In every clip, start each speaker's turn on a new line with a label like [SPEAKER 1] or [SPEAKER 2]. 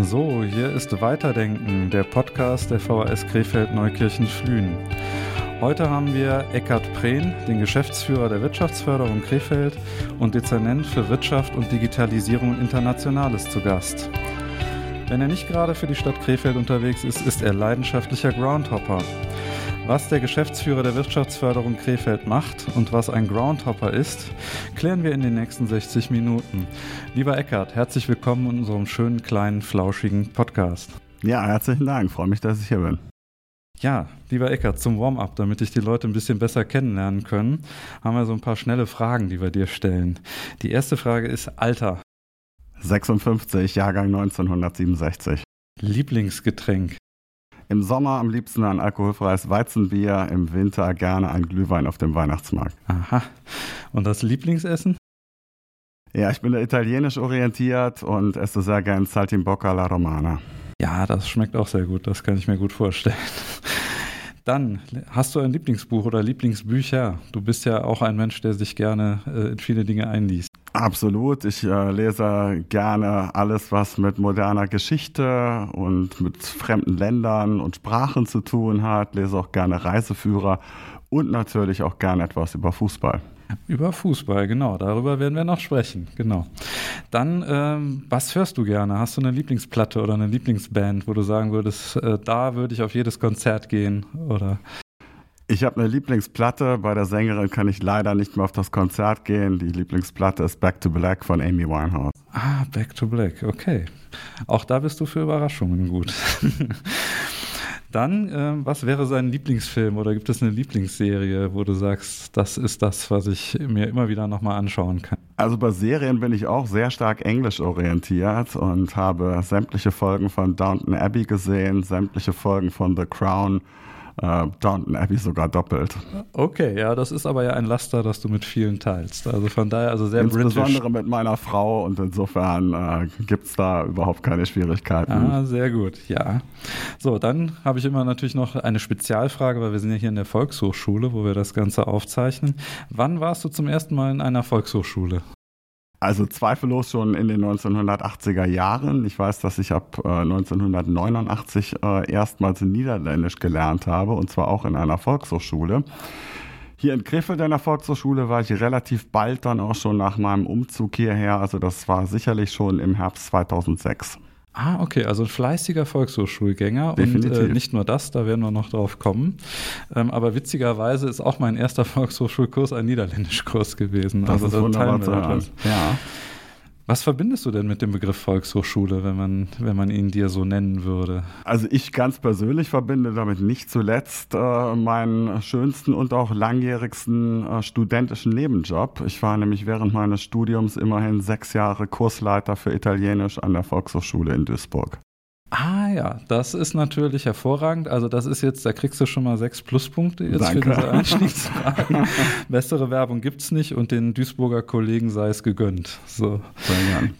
[SPEAKER 1] So, hier ist Weiterdenken, der Podcast der VHS Krefeld Neukirchen Flühen. Heute haben wir Eckhard Prehn, den Geschäftsführer der Wirtschaftsförderung Krefeld und Dezernent für Wirtschaft und Digitalisierung Internationales zu Gast. Wenn er nicht gerade für die Stadt Krefeld unterwegs ist, ist er leidenschaftlicher Groundhopper. Was der Geschäftsführer der Wirtschaftsförderung Krefeld macht und was ein Groundhopper ist, klären wir in den nächsten 60 Minuten. Lieber Eckart, herzlich willkommen in unserem schönen, kleinen, flauschigen Podcast.
[SPEAKER 2] Ja, herzlichen Dank. Freue mich, dass ich hier bin.
[SPEAKER 1] Ja, lieber Eckart, zum Warm-up, damit ich die Leute ein bisschen besser kennenlernen können, haben wir so ein paar schnelle Fragen, die wir dir stellen. Die erste Frage ist Alter.
[SPEAKER 2] 56, Jahrgang 1967.
[SPEAKER 1] Lieblingsgetränk.
[SPEAKER 2] Im Sommer am liebsten ein alkoholfreies Weizenbier, im Winter gerne ein Glühwein auf dem Weihnachtsmarkt.
[SPEAKER 1] Aha. Und das Lieblingsessen?
[SPEAKER 2] Ja, ich bin italienisch orientiert und esse sehr gern Saltimbocca alla Romana.
[SPEAKER 1] Ja, das schmeckt auch sehr gut, das kann ich mir gut vorstellen. Dann, hast du ein Lieblingsbuch oder Lieblingsbücher? Du bist ja auch ein Mensch, der sich gerne äh, in viele Dinge einliest.
[SPEAKER 2] Absolut. Ich äh, lese gerne alles, was mit moderner Geschichte und mit fremden Ländern und Sprachen zu tun hat. Lese auch gerne Reiseführer und natürlich auch gerne etwas über Fußball.
[SPEAKER 1] Über Fußball, genau. Darüber werden wir noch sprechen. Genau. Dann, ähm, was hörst du gerne? Hast du eine Lieblingsplatte oder eine Lieblingsband, wo du sagen würdest, äh, da würde ich auf jedes Konzert gehen? Oder
[SPEAKER 2] ich habe eine Lieblingsplatte. Bei der Sängerin kann ich leider nicht mehr auf das Konzert gehen. Die Lieblingsplatte ist Back to Black von Amy Winehouse.
[SPEAKER 1] Ah, Back to Black, okay. Auch da bist du für Überraschungen gut. Dann, äh, was wäre sein Lieblingsfilm oder gibt es eine Lieblingsserie, wo du sagst, das ist das, was ich mir immer wieder nochmal anschauen kann?
[SPEAKER 2] Also bei Serien bin ich auch sehr stark englisch orientiert und habe sämtliche Folgen von Downton Abbey gesehen, sämtliche Folgen von The Crown äh, Downton Abbey sogar doppelt.
[SPEAKER 1] Okay, ja, das ist aber ja ein Laster, das du mit vielen teilst. Also von daher, also sehr
[SPEAKER 2] Insbesondere
[SPEAKER 1] british.
[SPEAKER 2] mit meiner Frau und insofern äh, gibt es da überhaupt keine Schwierigkeiten.
[SPEAKER 1] Ah, sehr gut, ja. So, dann habe ich immer natürlich noch eine Spezialfrage, weil wir sind ja hier in der Volkshochschule, wo wir das Ganze aufzeichnen. Wann warst du zum ersten Mal in einer Volkshochschule?
[SPEAKER 2] Also zweifellos schon in den 1980er Jahren. Ich weiß, dass ich ab äh, 1989 äh, erstmals Niederländisch gelernt habe und zwar auch in einer Volkshochschule. Hier in Krefeld in der Volkshochschule war ich relativ bald dann auch schon nach meinem Umzug hierher. Also das war sicherlich schon im Herbst 2006.
[SPEAKER 1] Ah, okay, also ein fleißiger Volkshochschulgänger Definitiv. und äh, nicht nur das, da werden wir noch drauf kommen. Ähm, aber witzigerweise ist auch mein erster Volkshochschulkurs ein Niederländischkurs gewesen.
[SPEAKER 2] Das
[SPEAKER 1] also
[SPEAKER 2] ist wunderbar zu hören.
[SPEAKER 1] Ja. Was verbindest du denn mit dem Begriff Volkshochschule, wenn man, wenn man ihn dir so nennen würde?
[SPEAKER 2] Also ich ganz persönlich verbinde damit nicht zuletzt äh, meinen schönsten und auch langjährigsten äh, studentischen Nebenjob. Ich war nämlich während meines Studiums immerhin sechs Jahre Kursleiter für Italienisch an der Volkshochschule in Duisburg.
[SPEAKER 1] Ah ja, das ist natürlich hervorragend. Also das ist jetzt, da kriegst du schon mal sechs Pluspunkte jetzt
[SPEAKER 2] Danke.
[SPEAKER 1] für diese Einstiegsfragen. Bessere Werbung gibt es nicht und den Duisburger Kollegen sei es gegönnt. So.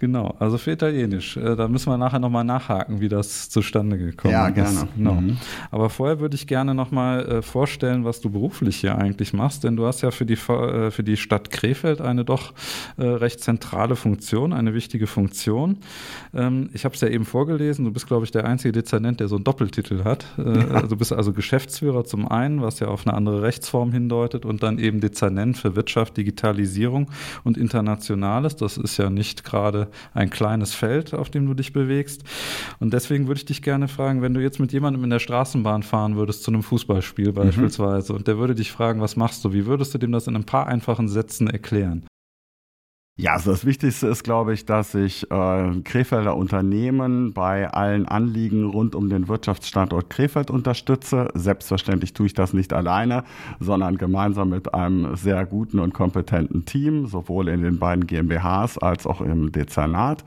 [SPEAKER 1] Genau, also für Italienisch. Äh, da müssen wir nachher nochmal nachhaken, wie das zustande gekommen
[SPEAKER 2] ja,
[SPEAKER 1] ist.
[SPEAKER 2] Ja, gerne.
[SPEAKER 1] Genau. Mhm. Aber vorher würde ich gerne nochmal äh, vorstellen, was du beruflich hier eigentlich machst, denn du hast ja für die, äh, für die Stadt Krefeld eine doch recht zentrale Funktion, eine wichtige Funktion. Ähm, ich habe es ja eben vorgelesen, du bist, glaube ich, der einzige Dezernent, der so einen Doppeltitel hat. Ja. Also du bist also Geschäftsführer zum einen, was ja auf eine andere Rechtsform hindeutet, und dann eben Dezernent für Wirtschaft, Digitalisierung und Internationales. Das ist ja nicht gerade ein kleines Feld, auf dem du dich bewegst. Und deswegen würde ich dich gerne fragen, wenn du jetzt mit jemandem in der Straßenbahn fahren würdest, zu einem Fußballspiel mhm. beispielsweise, mhm. und der würde dich fragen, was machst du? Wie würdest du dem das in ein paar einfachen Sätzen erklären?
[SPEAKER 2] Ja, also das Wichtigste ist, glaube ich, dass ich äh, Krefelder Unternehmen bei allen Anliegen rund um den Wirtschaftsstandort Krefeld unterstütze. Selbstverständlich tue ich das nicht alleine, sondern gemeinsam mit einem sehr guten und kompetenten Team, sowohl in den beiden GmbHs als auch im Dezernat.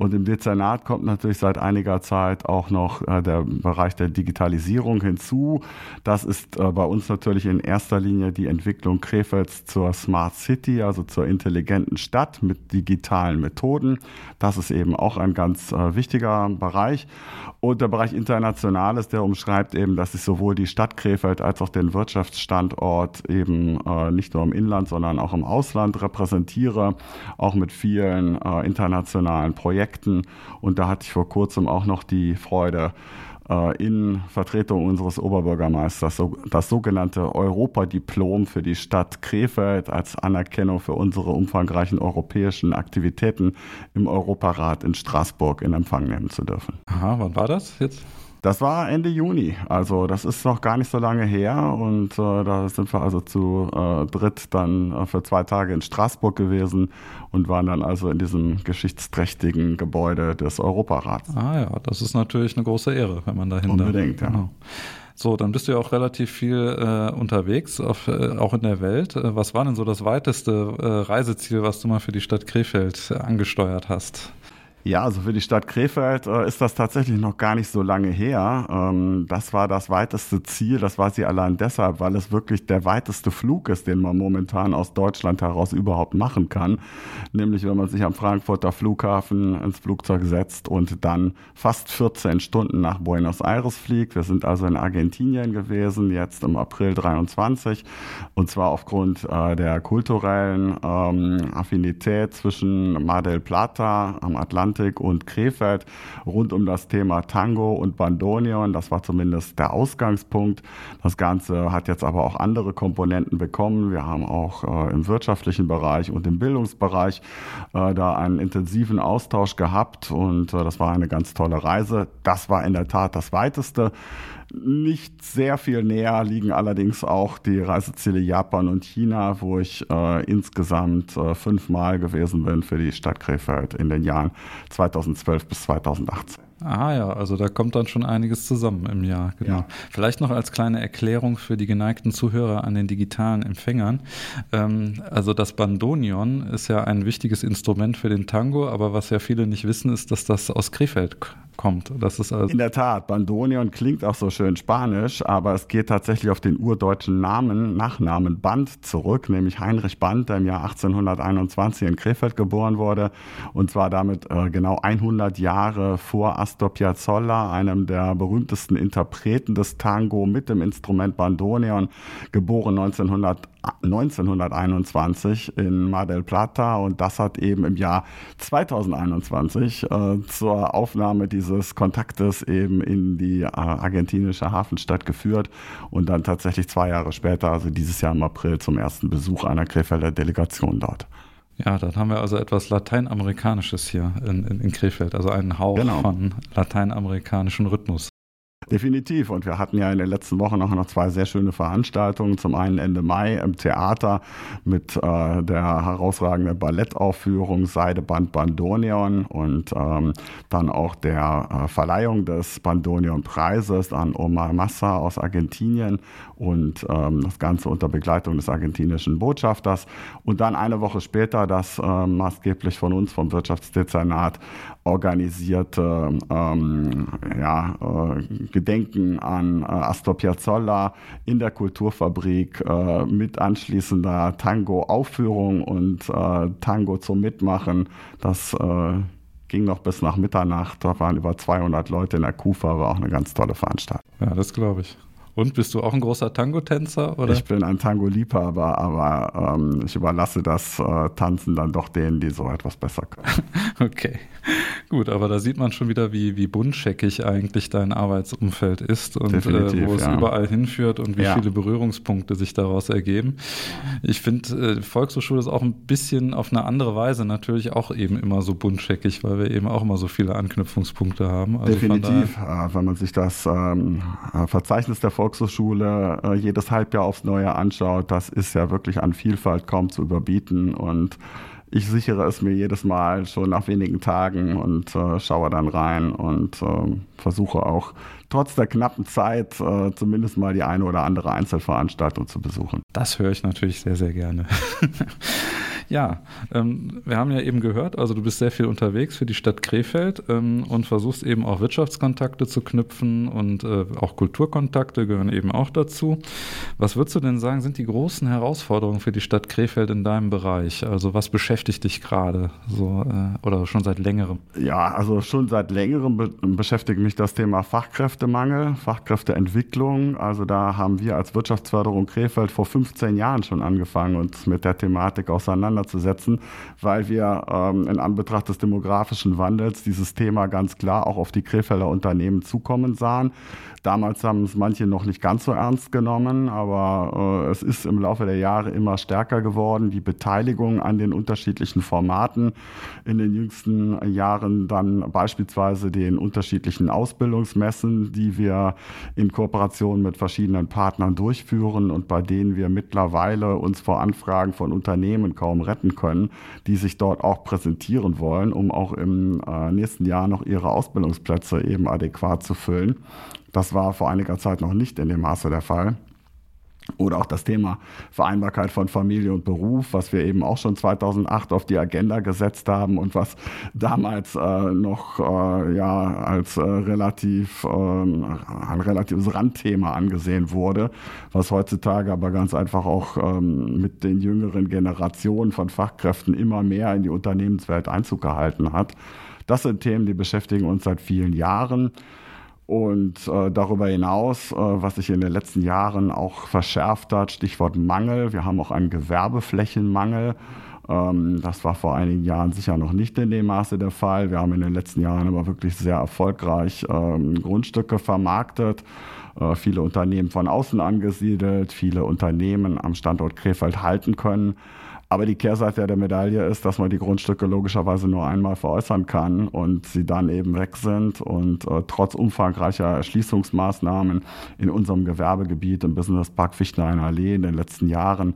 [SPEAKER 2] Und im Dezernat kommt natürlich seit einiger Zeit auch noch äh, der Bereich der Digitalisierung hinzu. Das ist äh, bei uns natürlich in erster Linie die Entwicklung Krefelds zur Smart City, also zur intelligenten Stadt. Mit digitalen Methoden. Das ist eben auch ein ganz äh, wichtiger Bereich. Und der Bereich Internationales, der umschreibt eben, dass ich sowohl die Stadt Krefeld als auch den Wirtschaftsstandort eben nicht nur im Inland, sondern auch im Ausland repräsentiere, auch mit vielen internationalen Projekten. Und da hatte ich vor kurzem auch noch die Freude, äh, in Vertretung unseres Oberbürgermeisters das sogenannte Europadiplom für die Stadt Krefeld als Anerkennung für unsere umfangreichen europäischen Aktivitäten im Europarat in Straßburg in Empfang nehmen zu dürfen.
[SPEAKER 1] Aha, wann war das jetzt?
[SPEAKER 2] Das war Ende Juni, also das ist noch gar nicht so lange her und äh, da sind wir also zu äh, dritt dann äh, für zwei Tage in Straßburg gewesen und waren dann also in diesem geschichtsträchtigen Gebäude des Europarats.
[SPEAKER 1] Ah ja, das ist natürlich eine große Ehre, wenn man dahin
[SPEAKER 2] Unbedingt, ja. Genau.
[SPEAKER 1] So, dann bist du ja auch relativ viel äh, unterwegs, auf, äh, auch in der Welt. Äh, was war denn so das weiteste äh, Reiseziel, was du mal für die Stadt Krefeld angesteuert hast?
[SPEAKER 2] Ja, also für die Stadt Krefeld äh, ist das tatsächlich noch gar nicht so lange her. Ähm, das war das weiteste Ziel. Das war sie allein deshalb, weil es wirklich der weiteste Flug ist, den man momentan aus Deutschland heraus überhaupt machen kann. Nämlich, wenn man sich am Frankfurter Flughafen ins Flugzeug setzt und dann fast 14 Stunden nach Buenos Aires fliegt. Wir sind also in Argentinien gewesen, jetzt im April 23. Und zwar aufgrund äh, der kulturellen ähm, Affinität zwischen Mar del Plata am Atlantik Atlantik und Krefeld rund um das Thema Tango und Bandoneon. Das war zumindest der Ausgangspunkt. Das Ganze hat jetzt aber auch andere Komponenten bekommen. Wir haben auch äh, im wirtschaftlichen Bereich und im Bildungsbereich äh, da einen intensiven Austausch gehabt und äh, das war eine ganz tolle Reise. Das war in der Tat das weiteste. Nicht sehr viel näher liegen allerdings auch die Reiseziele Japan und China, wo ich äh, insgesamt äh, fünfmal gewesen bin für die Stadt Krefeld in den Jahren 2012 bis 2018.
[SPEAKER 1] Ah ja, also da kommt dann schon einiges zusammen im Jahr. Genau. Ja. Vielleicht noch als kleine Erklärung für die geneigten Zuhörer an den digitalen Empfängern. Ähm, also das Bandonion ist ja ein wichtiges Instrument für den Tango, aber was ja viele nicht wissen, ist, dass das aus Krefeld kommt. Das ist also
[SPEAKER 2] In der Tat, Bandonion klingt auch so schön spanisch, aber es geht tatsächlich auf den urdeutschen Namen, Nachnamen Band zurück, nämlich Heinrich Band, der im Jahr 1821 in Krefeld geboren wurde und zwar damit äh, genau 100 Jahre vor Astor Piazzolla, einem der berühmtesten Interpreten des Tango mit dem Instrument Bandoneon, geboren 1900 1921 in Mar del Plata und das hat eben im Jahr 2021 äh, zur Aufnahme dieses Kontaktes eben in die äh, argentinische Hafenstadt geführt und dann tatsächlich zwei Jahre später, also dieses Jahr im April, zum ersten Besuch einer Krefelder Delegation dort.
[SPEAKER 1] Ja, dann haben wir also etwas Lateinamerikanisches hier in, in, in Krefeld, also einen Hauch genau. von lateinamerikanischen Rhythmus.
[SPEAKER 2] Definitiv. Und wir hatten ja in den letzten Wochen auch noch zwei sehr schöne Veranstaltungen. Zum einen Ende Mai im Theater mit äh, der herausragenden Ballettaufführung Seideband Bandoneon und ähm, dann auch der äh, Verleihung des Bandoneon-Preises an Omar Massa aus Argentinien und ähm, das Ganze unter Begleitung des argentinischen Botschafters. Und dann eine Woche später das äh, maßgeblich von uns vom Wirtschaftsdezernat organisierte ähm, ja, äh, Gedenken an äh, Astor Piazzolla in der Kulturfabrik äh, mit anschließender Tango-Aufführung und äh, Tango zum Mitmachen. Das äh, ging noch bis nach Mitternacht. Da waren über 200 Leute in der Kufa, war auch eine ganz tolle Veranstaltung.
[SPEAKER 1] Ja, das glaube ich. Und bist du auch ein großer Tango-Tänzer?
[SPEAKER 2] Ich bin ein Tango-Liebhaber, aber ähm, ich überlasse das äh, Tanzen dann doch denen, die so etwas besser können.
[SPEAKER 1] okay, gut, aber da sieht man schon wieder, wie, wie buntscheckig eigentlich dein Arbeitsumfeld ist und äh, wo es ja. überall hinführt und wie ja. viele Berührungspunkte sich daraus ergeben. Ich finde, äh, Volkshochschule ist auch ein bisschen auf eine andere Weise natürlich auch eben immer so buntscheckig, weil wir eben auch immer so viele Anknüpfungspunkte haben.
[SPEAKER 2] Also Definitiv, äh, wenn man sich das ähm, Verzeichnis der Volkshochschule äh, jedes Halbjahr aufs Neue anschaut, das ist ja wirklich an Vielfalt kaum zu überbieten. Und ich sichere es mir jedes Mal schon nach wenigen Tagen und äh, schaue dann rein und äh, versuche auch trotz der knappen Zeit äh, zumindest mal die eine oder andere Einzelveranstaltung zu besuchen.
[SPEAKER 1] Das höre ich natürlich sehr, sehr gerne. Ja, ähm, wir haben ja eben gehört, also du bist sehr viel unterwegs für die Stadt Krefeld ähm, und versuchst eben auch Wirtschaftskontakte zu knüpfen und äh, auch Kulturkontakte gehören eben auch dazu. Was würdest du denn sagen, sind die großen Herausforderungen für die Stadt Krefeld in deinem Bereich? Also was beschäftigt dich gerade so äh, oder schon seit längerem?
[SPEAKER 2] Ja, also schon seit längerem be beschäftigt mich das Thema Fachkräftemangel, Fachkräfteentwicklung. Also da haben wir als Wirtschaftsförderung Krefeld vor 15 Jahren schon angefangen, uns mit der Thematik auseinanderzusetzen, weil wir ähm, in Anbetracht des demografischen Wandels dieses Thema ganz klar auch auf die Krefelder Unternehmen zukommen sahen. Damals haben es manche noch nicht ganz so ernst genommen, aber äh, es ist im Laufe der Jahre immer stärker geworden. Die Beteiligung an den unterschiedlichen Formaten in den jüngsten Jahren dann beispielsweise den unterschiedlichen Ausbildungsmessen, die wir in Kooperation mit verschiedenen Partnern durchführen und bei denen wir mittlerweile uns vor Anfragen von Unternehmen kaum retten können, die sich dort auch präsentieren wollen, um auch im äh, nächsten Jahr noch ihre Ausbildungsplätze eben adäquat zu füllen. Das war vor einiger Zeit noch nicht in dem Maße der Fall. Oder auch das Thema Vereinbarkeit von Familie und Beruf, was wir eben auch schon 2008 auf die Agenda gesetzt haben und was damals äh, noch äh, ja, als äh, relativ, ähm, ein relatives Randthema angesehen wurde, was heutzutage aber ganz einfach auch ähm, mit den jüngeren Generationen von Fachkräften immer mehr in die Unternehmenswelt Einzug gehalten hat. Das sind Themen, die beschäftigen uns seit vielen Jahren. Und äh, darüber hinaus, äh, was sich in den letzten Jahren auch verschärft hat, Stichwort Mangel. Wir haben auch einen Gewerbeflächenmangel. Ähm, das war vor einigen Jahren sicher noch nicht in dem Maße der Fall. Wir haben in den letzten Jahren aber wirklich sehr erfolgreich ähm, Grundstücke vermarktet. Äh, viele Unternehmen von außen angesiedelt, viele Unternehmen am Standort Krefeld halten können. Aber die Kehrseite der Medaille ist, dass man die Grundstücke logischerweise nur einmal veräußern kann und sie dann eben weg sind und äh, trotz umfangreicher Erschließungsmaßnahmen in unserem Gewerbegebiet im Businesspark Fichtenhainer Allee in den letzten Jahren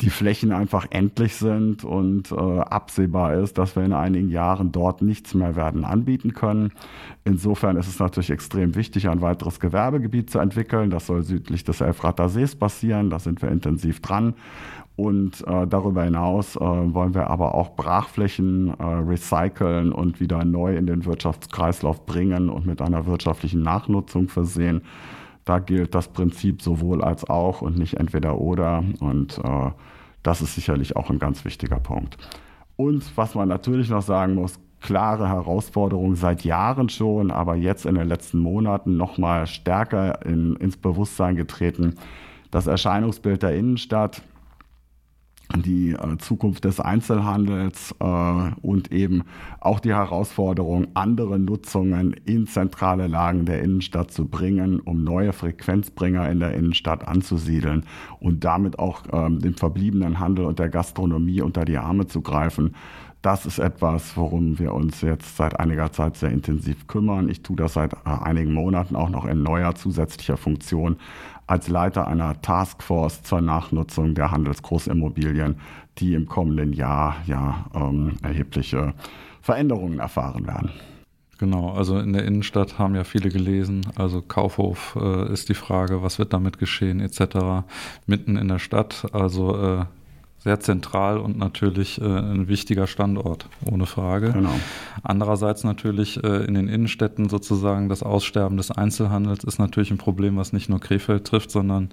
[SPEAKER 2] die Flächen einfach endlich sind und äh, absehbar ist, dass wir in einigen Jahren dort nichts mehr werden anbieten können. Insofern ist es natürlich extrem wichtig, ein weiteres Gewerbegebiet zu entwickeln. Das soll südlich des Elfrater Sees passieren. Da sind wir intensiv dran. Und äh, darüber hinaus äh, wollen wir aber auch Brachflächen äh, recyceln und wieder neu in den Wirtschaftskreislauf bringen und mit einer wirtschaftlichen Nachnutzung versehen. Da gilt das Prinzip sowohl als auch und nicht entweder oder. Und äh, das ist sicherlich auch ein ganz wichtiger Punkt. Und was man natürlich noch sagen muss, klare Herausforderung seit Jahren schon, aber jetzt in den letzten Monaten noch mal stärker in, ins Bewusstsein getreten. Das Erscheinungsbild der Innenstadt die äh, Zukunft des Einzelhandels äh, und eben auch die Herausforderung, andere Nutzungen in zentrale Lagen der Innenstadt zu bringen, um neue Frequenzbringer in der Innenstadt anzusiedeln und damit auch ähm, dem verbliebenen Handel und der Gastronomie unter die Arme zu greifen. Das ist etwas, worum wir uns jetzt seit einiger Zeit sehr intensiv kümmern. Ich tue das seit äh, einigen Monaten auch noch in neuer zusätzlicher Funktion als Leiter einer Taskforce zur Nachnutzung der Handelsgroßimmobilien, die im kommenden Jahr ja ähm, erhebliche Veränderungen erfahren werden.
[SPEAKER 1] Genau, also in der Innenstadt haben ja viele gelesen, also Kaufhof äh, ist die Frage, was wird damit geschehen etc. Mitten in der Stadt, also äh, sehr zentral und natürlich äh, ein wichtiger Standort, ohne Frage. Genau. Andererseits natürlich äh, in den Innenstädten sozusagen das Aussterben des Einzelhandels ist natürlich ein Problem, was nicht nur Krefeld trifft, sondern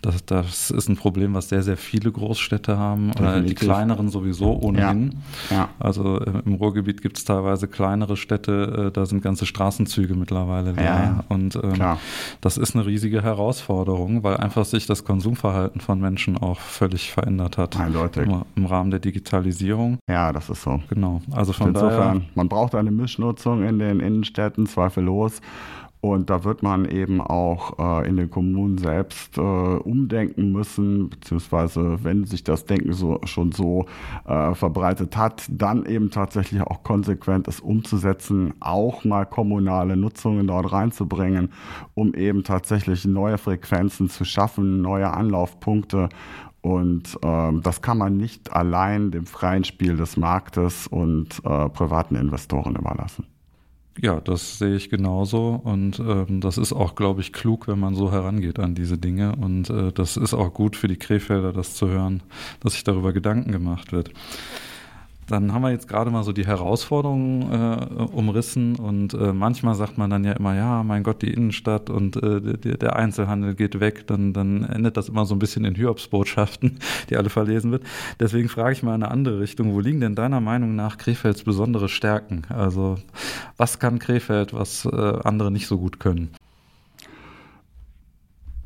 [SPEAKER 1] das, das ist ein Problem, was sehr, sehr viele Großstädte haben, oder die kleineren sowieso ohnehin. Ja. Ja. Also äh, im Ruhrgebiet gibt es teilweise kleinere Städte, äh, da sind ganze Straßenzüge mittlerweile da. Ja, und ähm, das ist eine riesige Herausforderung, weil einfach sich das Konsumverhalten von Menschen auch völlig verändert hat.
[SPEAKER 2] Eindeutig.
[SPEAKER 1] Im Rahmen der Digitalisierung.
[SPEAKER 2] Ja, das ist so.
[SPEAKER 1] Genau. Also von
[SPEAKER 2] Insofern, daher, man braucht eine Mischnutzung in den Innenstädten, zweifellos. Und da wird man eben auch äh, in den Kommunen selbst äh, umdenken müssen, beziehungsweise wenn sich das Denken so, schon so äh, verbreitet hat, dann eben tatsächlich auch konsequent es umzusetzen, auch mal kommunale Nutzungen dort reinzubringen, um eben tatsächlich neue Frequenzen zu schaffen, neue Anlaufpunkte und ähm, das kann man nicht allein dem freien Spiel des Marktes und äh, privaten Investoren überlassen.
[SPEAKER 1] Ja, das sehe ich genauso und ähm, das ist auch, glaube ich, klug, wenn man so herangeht an diese Dinge und äh, das ist auch gut für die Krefelder, das zu hören, dass sich darüber Gedanken gemacht wird. Dann haben wir jetzt gerade mal so die Herausforderungen äh, umrissen und äh, manchmal sagt man dann ja immer, ja, mein Gott, die Innenstadt und äh, der, der Einzelhandel geht weg, dann, dann endet das immer so ein bisschen in Hiobsbotschaften, die alle verlesen wird. Deswegen frage ich mal in eine andere Richtung, wo liegen denn deiner Meinung nach Krefelds besondere Stärken? Also was kann Krefeld, was äh, andere nicht so gut können?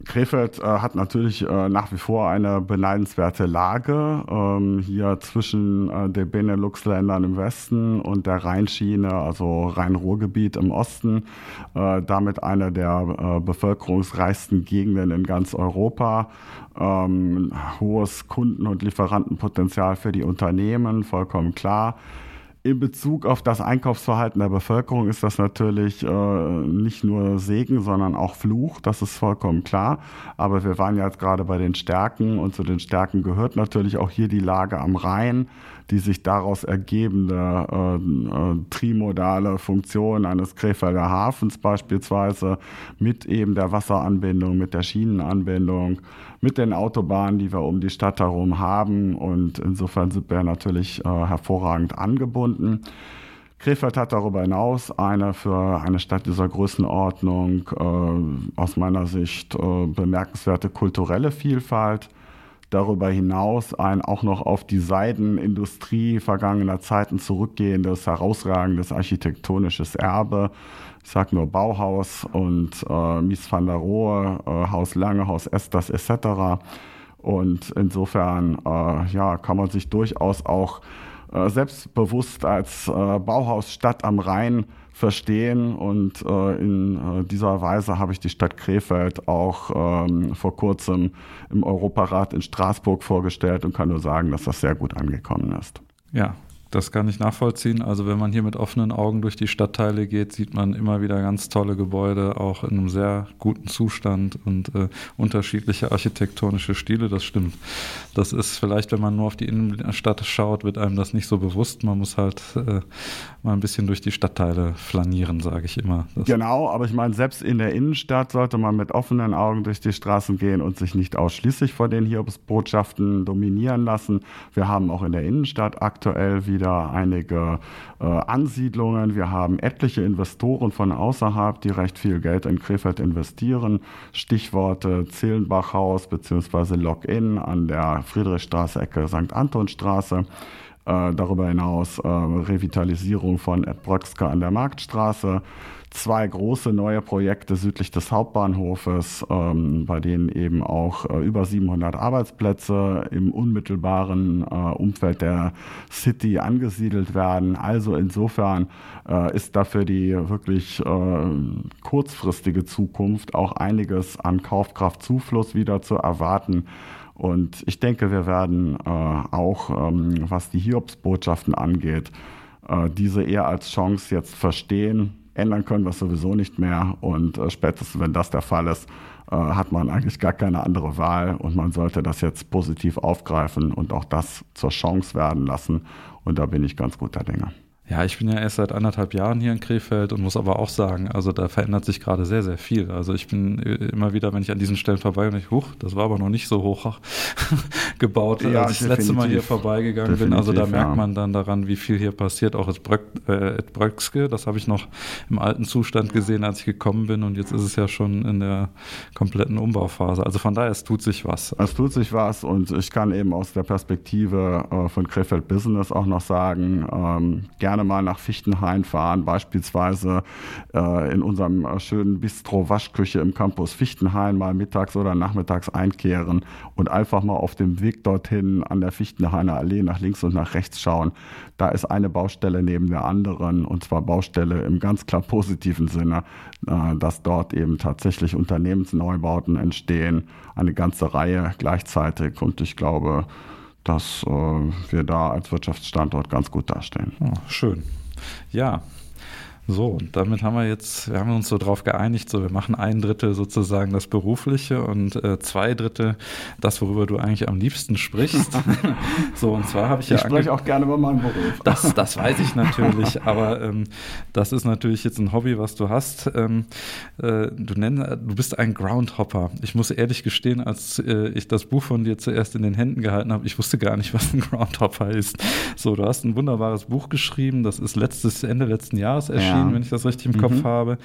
[SPEAKER 2] Krefeld äh, hat natürlich äh, nach wie vor eine beneidenswerte Lage ähm, hier zwischen äh, den Benelux-Ländern im Westen und der Rheinschiene, also Rhein-Ruhr-Gebiet im Osten. Äh, damit eine der äh, bevölkerungsreichsten Gegenden in ganz Europa. Ähm, hohes Kunden- und Lieferantenpotenzial für die Unternehmen, vollkommen klar in Bezug auf das Einkaufsverhalten der Bevölkerung ist das natürlich äh, nicht nur Segen, sondern auch Fluch, das ist vollkommen klar. Aber wir waren ja jetzt gerade bei den Stärken und zu den Stärken gehört natürlich auch hier die Lage am Rhein die sich daraus ergebende äh, äh, trimodale Funktion eines Krefelder Hafens beispielsweise mit eben der Wasseranbindung, mit der Schienenanbindung, mit den Autobahnen, die wir um die Stadt herum haben. Und insofern sind wir natürlich äh, hervorragend angebunden. Krefeld hat darüber hinaus eine für eine Stadt dieser Größenordnung äh, aus meiner Sicht äh, bemerkenswerte kulturelle Vielfalt darüber hinaus ein auch noch auf die Seidenindustrie vergangener Zeiten zurückgehendes, herausragendes architektonisches Erbe. Ich sage nur Bauhaus und äh, Mies van der Rohe, äh, Haus Lange, Haus Esters etc. Und insofern äh, ja, kann man sich durchaus auch selbstbewusst als äh, Bauhausstadt am Rhein verstehen. Und äh, in äh, dieser Weise habe ich die Stadt Krefeld auch ähm, vor kurzem im Europarat in Straßburg vorgestellt und kann nur sagen, dass das sehr gut angekommen ist.
[SPEAKER 1] Ja, das kann ich nachvollziehen. Also wenn man hier mit offenen Augen durch die Stadtteile geht, sieht man immer wieder ganz tolle Gebäude, auch in einem sehr guten Zustand und äh, unterschiedliche architektonische Stile. Das stimmt. Das ist vielleicht, wenn man nur auf die Innenstadt schaut, wird einem das nicht so bewusst. Man muss halt äh, mal ein bisschen durch die Stadtteile flanieren, sage ich immer.
[SPEAKER 2] Das genau, aber ich meine, selbst in der Innenstadt sollte man mit offenen Augen durch die Straßen gehen und sich nicht ausschließlich vor den Hiobsbotschaften dominieren lassen. Wir haben auch in der Innenstadt aktuell wieder wieder einige äh, Ansiedlungen. Wir haben etliche Investoren von außerhalb, die recht viel Geld in Krefeld investieren. Stichworte Zillenbachhaus bzw. Login an der Friedrichstraße, Ecke St. Antonstraße. Äh, darüber hinaus äh, Revitalisierung von Ed Bröckske an der Marktstraße zwei große neue Projekte südlich des Hauptbahnhofes, ähm, bei denen eben auch äh, über 700 Arbeitsplätze im unmittelbaren äh, Umfeld der City angesiedelt werden. Also insofern äh, ist da für die wirklich äh, kurzfristige Zukunft auch einiges an Kaufkraftzufluss wieder zu erwarten. Und ich denke, wir werden äh, auch, ähm, was die Hiobsbotschaften angeht, äh, diese eher als Chance jetzt verstehen ändern können wir es sowieso nicht mehr. Und äh, spätestens, wenn das der Fall ist, äh, hat man eigentlich gar keine andere Wahl und man sollte das jetzt positiv aufgreifen und auch das zur Chance werden lassen. Und da bin ich ganz guter Dinge.
[SPEAKER 1] Ja, ich bin ja erst seit anderthalb Jahren hier in Krefeld und muss aber auch sagen, also da verändert sich gerade sehr, sehr viel. Also ich bin äh, immer wieder, wenn ich an diesen Stellen vorbei und ich, huch, das war aber noch nicht so hoch gebaut, ja, als ich das letzte Mal hier vorbeigegangen bin. Also da merkt man dann daran, wie viel hier passiert, auch at, Bröck, äh, Bröckske. Das habe ich noch im alten Zustand gesehen, als ich gekommen bin und jetzt ist es ja schon in der kompletten Umbauphase. Also von daher, es tut sich was.
[SPEAKER 2] Es tut sich was und ich kann eben aus der Perspektive äh, von Krefeld Business auch noch sagen, ähm, gerne gerne mal nach Fichtenhain fahren, beispielsweise äh, in unserem äh, schönen Bistro Waschküche im Campus Fichtenhain mal mittags oder nachmittags einkehren und einfach mal auf dem Weg dorthin an der Fichtenhainer Allee nach links und nach rechts schauen. Da ist eine Baustelle neben der anderen und zwar Baustelle im ganz klar positiven Sinne, äh, dass dort eben tatsächlich Unternehmensneubauten entstehen, eine ganze Reihe gleichzeitig und ich glaube, dass äh, wir da als Wirtschaftsstandort ganz gut dastehen.
[SPEAKER 1] Oh, schön. Ja, So, und damit haben wir jetzt, wir haben uns so drauf geeinigt, so wir machen ein Drittel sozusagen das Berufliche und äh, zwei Drittel das, worüber du eigentlich am liebsten sprichst. so, und zwar habe ich,
[SPEAKER 2] ich ja. Ich spreche auch gerne über meinen Beruf.
[SPEAKER 1] Das, das weiß ich natürlich, aber ähm, das ist natürlich jetzt ein Hobby, was du hast. Ähm, äh, du, nenn, du bist ein Groundhopper. Ich muss ehrlich gestehen, als äh, ich das Buch von dir zuerst in den Händen gehalten habe, ich wusste gar nicht, was ein Groundhopper ist. So, du hast ein wunderbares Buch geschrieben, das ist letztes, Ende letzten Jahres erschienen. Ja erschienen, ja. wenn ich das richtig im mhm. Kopf habe.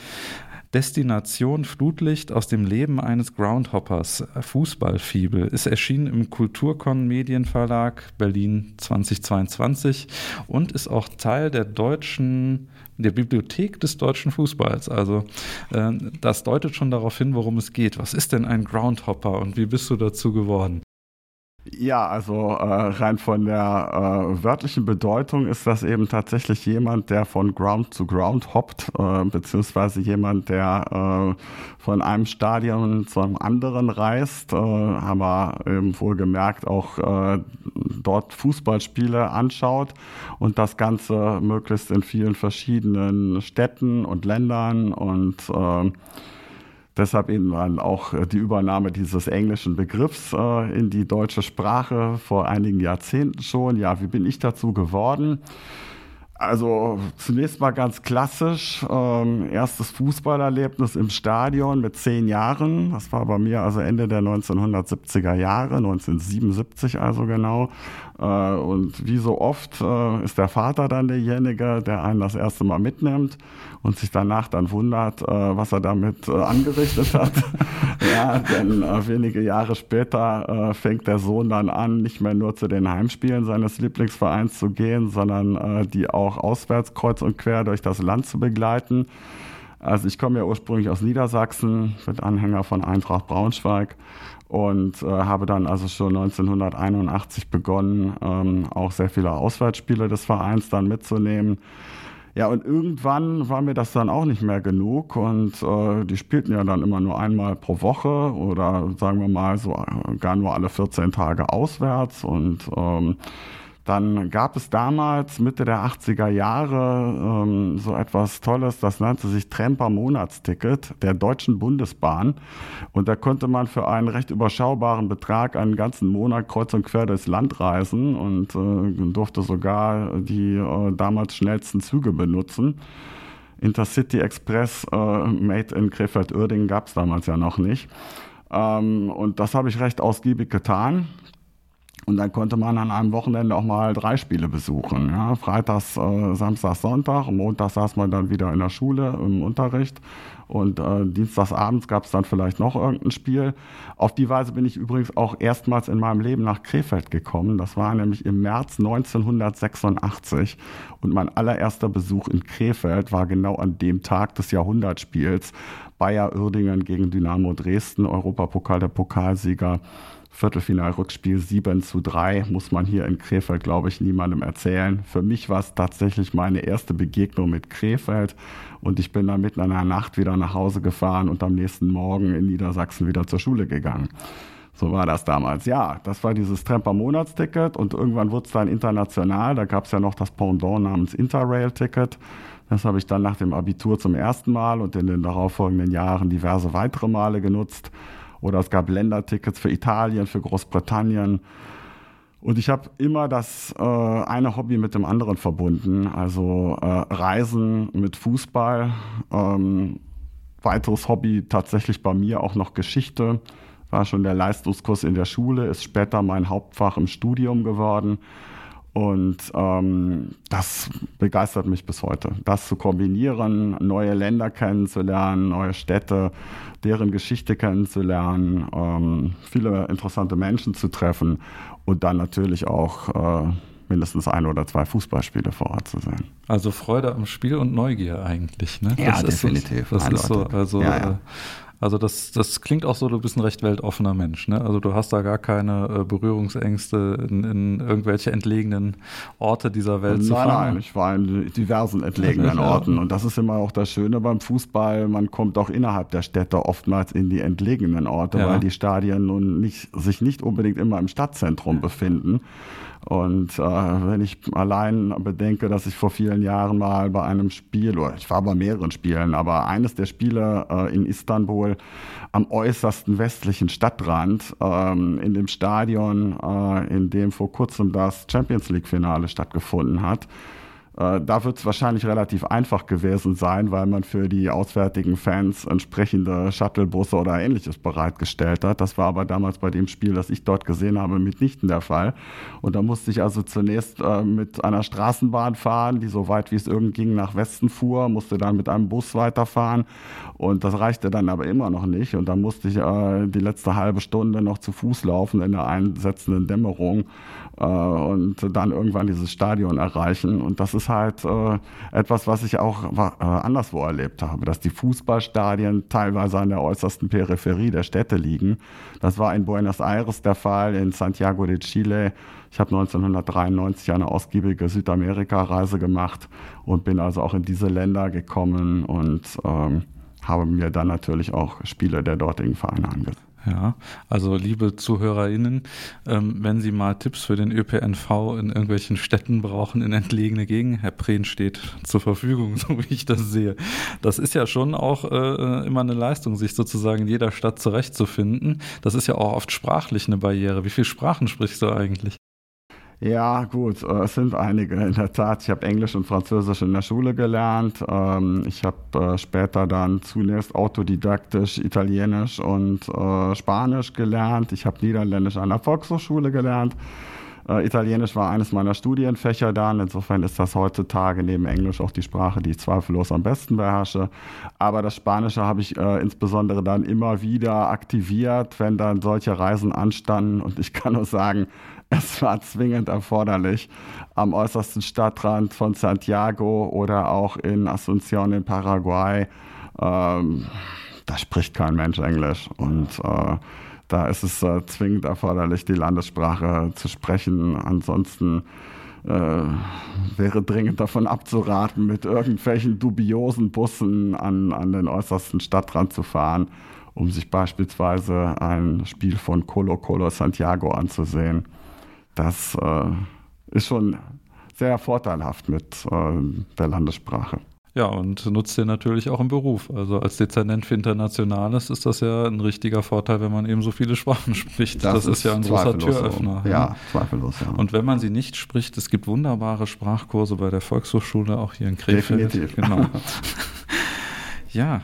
[SPEAKER 1] Destination Flutlicht aus dem Leben eines Groundhoppers, Fußballfibel, ist erschienen im Kulturkon Medienverlag Berlin 2022 und ist auch Teil der deutschen der Bibliothek des deutschen Fußballs. Also äh, das deutet schon darauf hin, worum es geht. Was ist denn ein Groundhopper und wie bist du dazu geworden?
[SPEAKER 2] Ja, also äh, rein von der äh, wörtlichen Bedeutung ist das eben tatsächlich jemand, der von Ground zu Ground hoppt, äh, beziehungsweise jemand, der äh, von einem Stadion zu einem anderen reist, äh, haben wir eben wohlgemerkt auch äh, dort Fußballspiele anschaut und das Ganze möglichst in vielen verschiedenen Städten und Ländern und äh, Deshalb eben auch äh, die Übernahme dieses englischen Begriffs äh, in die deutsche Sprache vor einigen Jahrzehnten schon. Ja, wie bin ich dazu geworden? Also zunächst mal ganz klassisch, ähm, erstes Fußballerlebnis im Stadion mit zehn Jahren. Das war bei mir also Ende der 1970er Jahre, 1977 also genau. Äh, und wie so oft äh, ist der Vater dann derjenige, der einen das erste Mal mitnimmt und sich danach dann wundert, äh, was er damit äh, angerichtet hat. ja, denn äh, wenige Jahre später äh, fängt der Sohn dann an, nicht mehr nur zu den Heimspielen seines Lieblingsvereins zu gehen, sondern die auch auch auswärts kreuz und quer durch das Land zu begleiten. Also ich komme ja ursprünglich aus Niedersachsen, bin Anhänger von Eintracht Braunschweig und äh, habe dann also schon 1981 begonnen, ähm, auch sehr viele Auswärtsspiele des Vereins dann mitzunehmen. Ja, und irgendwann war mir das dann auch nicht mehr genug und äh, die spielten ja dann immer nur einmal pro Woche oder sagen wir mal so äh, gar nur alle 14 Tage auswärts und ähm, dann gab es damals, Mitte der 80er Jahre, ähm, so etwas Tolles, das nannte sich Tramper Monatsticket der Deutschen Bundesbahn. Und da konnte man für einen recht überschaubaren Betrag einen ganzen Monat kreuz und quer durchs Land reisen und äh, durfte sogar die äh, damals schnellsten Züge benutzen. Intercity Express äh, Made in Krefeld-Uerdingen gab es damals ja noch nicht. Ähm, und das habe ich recht ausgiebig getan. Und dann konnte man an einem Wochenende auch mal drei Spiele besuchen. Ja, Freitags, äh, Samstags, Sonntag. Montag saß man dann wieder in der Schule im Unterricht. Und äh, dienstagsabends gab es dann vielleicht noch irgendein Spiel. Auf die Weise bin ich übrigens auch erstmals in meinem Leben nach Krefeld gekommen. Das war nämlich im März 1986. Und mein allererster Besuch in Krefeld war genau an dem Tag des Jahrhundertspiels. Bayer Uerdingen gegen Dynamo Dresden, Europapokal der Pokalsieger. Viertelfinalrückspiel 7 zu 3, muss man hier in Krefeld, glaube ich, niemandem erzählen. Für mich war es tatsächlich meine erste Begegnung mit Krefeld und ich bin dann mitten in der Nacht wieder nach Hause gefahren und am nächsten Morgen in Niedersachsen wieder zur Schule gegangen. So war das damals. Ja, das war dieses Tremper Monatsticket und irgendwann wurde es dann international. Da gab es ja noch das Pendant namens Interrail-Ticket. Das habe ich dann nach dem Abitur zum ersten Mal und in den darauffolgenden Jahren diverse weitere Male genutzt. Oder es gab Ländertickets für Italien, für Großbritannien. Und ich habe immer das äh, eine Hobby mit dem anderen verbunden. Also äh, Reisen mit Fußball. Ähm, weiteres Hobby tatsächlich bei mir auch noch Geschichte. War schon der Leistungskurs in der Schule, ist später mein Hauptfach im Studium geworden. Und ähm, das begeistert mich bis heute. Das zu kombinieren, neue Länder kennenzulernen, neue Städte, deren Geschichte kennenzulernen, ähm, viele interessante Menschen zu treffen und dann natürlich auch äh, mindestens ein oder zwei Fußballspiele vor Ort zu sehen.
[SPEAKER 1] Also Freude am Spiel und Neugier eigentlich, ne?
[SPEAKER 2] Ja, das definitiv.
[SPEAKER 1] Ist das ist so, also ja, ja. Äh, Also das, das klingt auch so, du bist ein recht weltoffener Mensch. Ne? Also du hast da gar keine äh, Berührungsängste in, in, irgendwelche entlegenen Orte dieser Welt
[SPEAKER 2] nein,
[SPEAKER 1] zu fahren.
[SPEAKER 2] Nein, ich war in diversen entlegenen Orten. Und das ist immer auch das Schöne beim Fußball. Man kommt auch innerhalb der Städte oftmals in die entlegenen Orte, ja. weil die Stadien nun nicht, sich nicht unbedingt immer im Stadtzentrum befinden. Und äh, wenn ich allein bedenke, dass ich vor vielen Jahren mal bei einem Spiel, oder ich war bei mehreren Spielen, aber eines der Spiele äh, in Istanbul am äußersten westlichen Stadtrand, ähm, in dem Stadion, äh, in dem vor kurzem das Champions League-Finale stattgefunden hat, da wird es wahrscheinlich relativ einfach gewesen sein, weil man für die auswärtigen Fans entsprechende Shuttlebusse oder ähnliches bereitgestellt hat. Das war aber damals bei dem Spiel, das ich dort gesehen habe, mitnichten der Fall. Und da musste ich also zunächst äh, mit einer Straßenbahn fahren, die so weit wie es irgend ging nach Westen fuhr, musste dann mit einem Bus weiterfahren. Und das reichte dann aber immer noch nicht. Und da musste ich äh, die letzte halbe Stunde noch zu Fuß laufen in der einsetzenden Dämmerung äh, und dann irgendwann dieses Stadion erreichen. Und das ist halt äh, etwas, was ich auch äh, anderswo erlebt habe, dass die Fußballstadien teilweise an der äußersten Peripherie der Städte liegen. Das war in Buenos Aires der Fall, in Santiago de Chile. Ich habe 1993 eine ausgiebige Südamerika-Reise gemacht und bin also auch in diese Länder gekommen und ähm, habe mir dann natürlich auch Spiele der dortigen Vereine angesehen.
[SPEAKER 1] Ja, also liebe ZuhörerInnen, ähm, wenn Sie mal Tipps für den ÖPNV in irgendwelchen Städten brauchen, in entlegene Gegenden, Herr Prehn steht zur Verfügung, so wie ich das sehe. Das ist ja schon auch äh, immer eine Leistung, sich sozusagen in jeder Stadt zurechtzufinden. Das ist ja auch oft sprachlich eine Barriere. Wie viele Sprachen sprichst du eigentlich?
[SPEAKER 2] Ja, gut, äh, es sind einige in der Tat. Ich habe Englisch und Französisch in der Schule gelernt. Ähm, ich habe äh, später dann zunächst autodidaktisch Italienisch und äh, Spanisch gelernt. Ich habe Niederländisch an der Volkshochschule gelernt. Italienisch war eines meiner Studienfächer dann. Insofern ist das heutzutage neben Englisch auch die Sprache, die ich zweifellos am besten beherrsche. Aber das Spanische habe ich äh, insbesondere dann immer wieder aktiviert, wenn dann solche Reisen anstanden. Und ich kann nur sagen, es war zwingend erforderlich, am äußersten Stadtrand von Santiago oder auch in Asunción in Paraguay. Ähm, da spricht kein Mensch Englisch und äh, da ist es äh, zwingend erforderlich, die Landessprache zu sprechen. Ansonsten äh, wäre dringend davon abzuraten, mit irgendwelchen dubiosen Bussen an, an den äußersten Stadtrand zu fahren, um sich beispielsweise ein Spiel von Colo Colo Santiago anzusehen das äh, ist schon sehr vorteilhaft mit äh, der Landessprache.
[SPEAKER 1] Ja, und nutzt ihr natürlich auch im Beruf. Also als Dezernent für Internationales ist das ja ein richtiger Vorteil, wenn man eben so viele Sprachen spricht.
[SPEAKER 2] Das, das ist, ist, ja ein großer Türöffner. So. Ja, ja, zweifellos, ja.
[SPEAKER 1] Und wenn man sie nicht spricht, es gibt wunderbare Sprachkurse bei der Volkshochschule, auch hier in Krefeld.
[SPEAKER 2] Definitiv. Genau.
[SPEAKER 1] ja,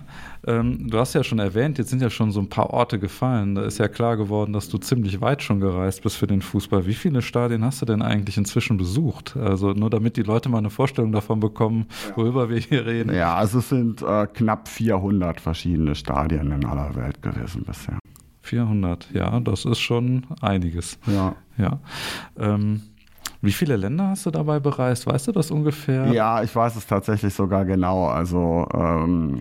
[SPEAKER 1] ähm, du hast ja schon erwähnt, jetzt sind ja schon so ein paar Orte gefallen. Da ist ja klar geworden, dass du ziemlich weit schon gereist bist für den Fußball. Wie viele Stadien hast du denn eigentlich inzwischen besucht? Also nur damit die Leute mal eine Vorstellung davon bekommen, worüber wir hier reden.
[SPEAKER 2] Ja, also es sind äh, knapp 400 verschiedene Stadien in aller Welt gewesen bisher.
[SPEAKER 1] 400, ja, das ist schon einiges.
[SPEAKER 2] Ja.
[SPEAKER 1] Ja. Ähm, wie viele Länder hast du dabei bereist? Weißt du das ungefähr?
[SPEAKER 2] Ja, ich weiß es tatsächlich sogar genau. Also ähm,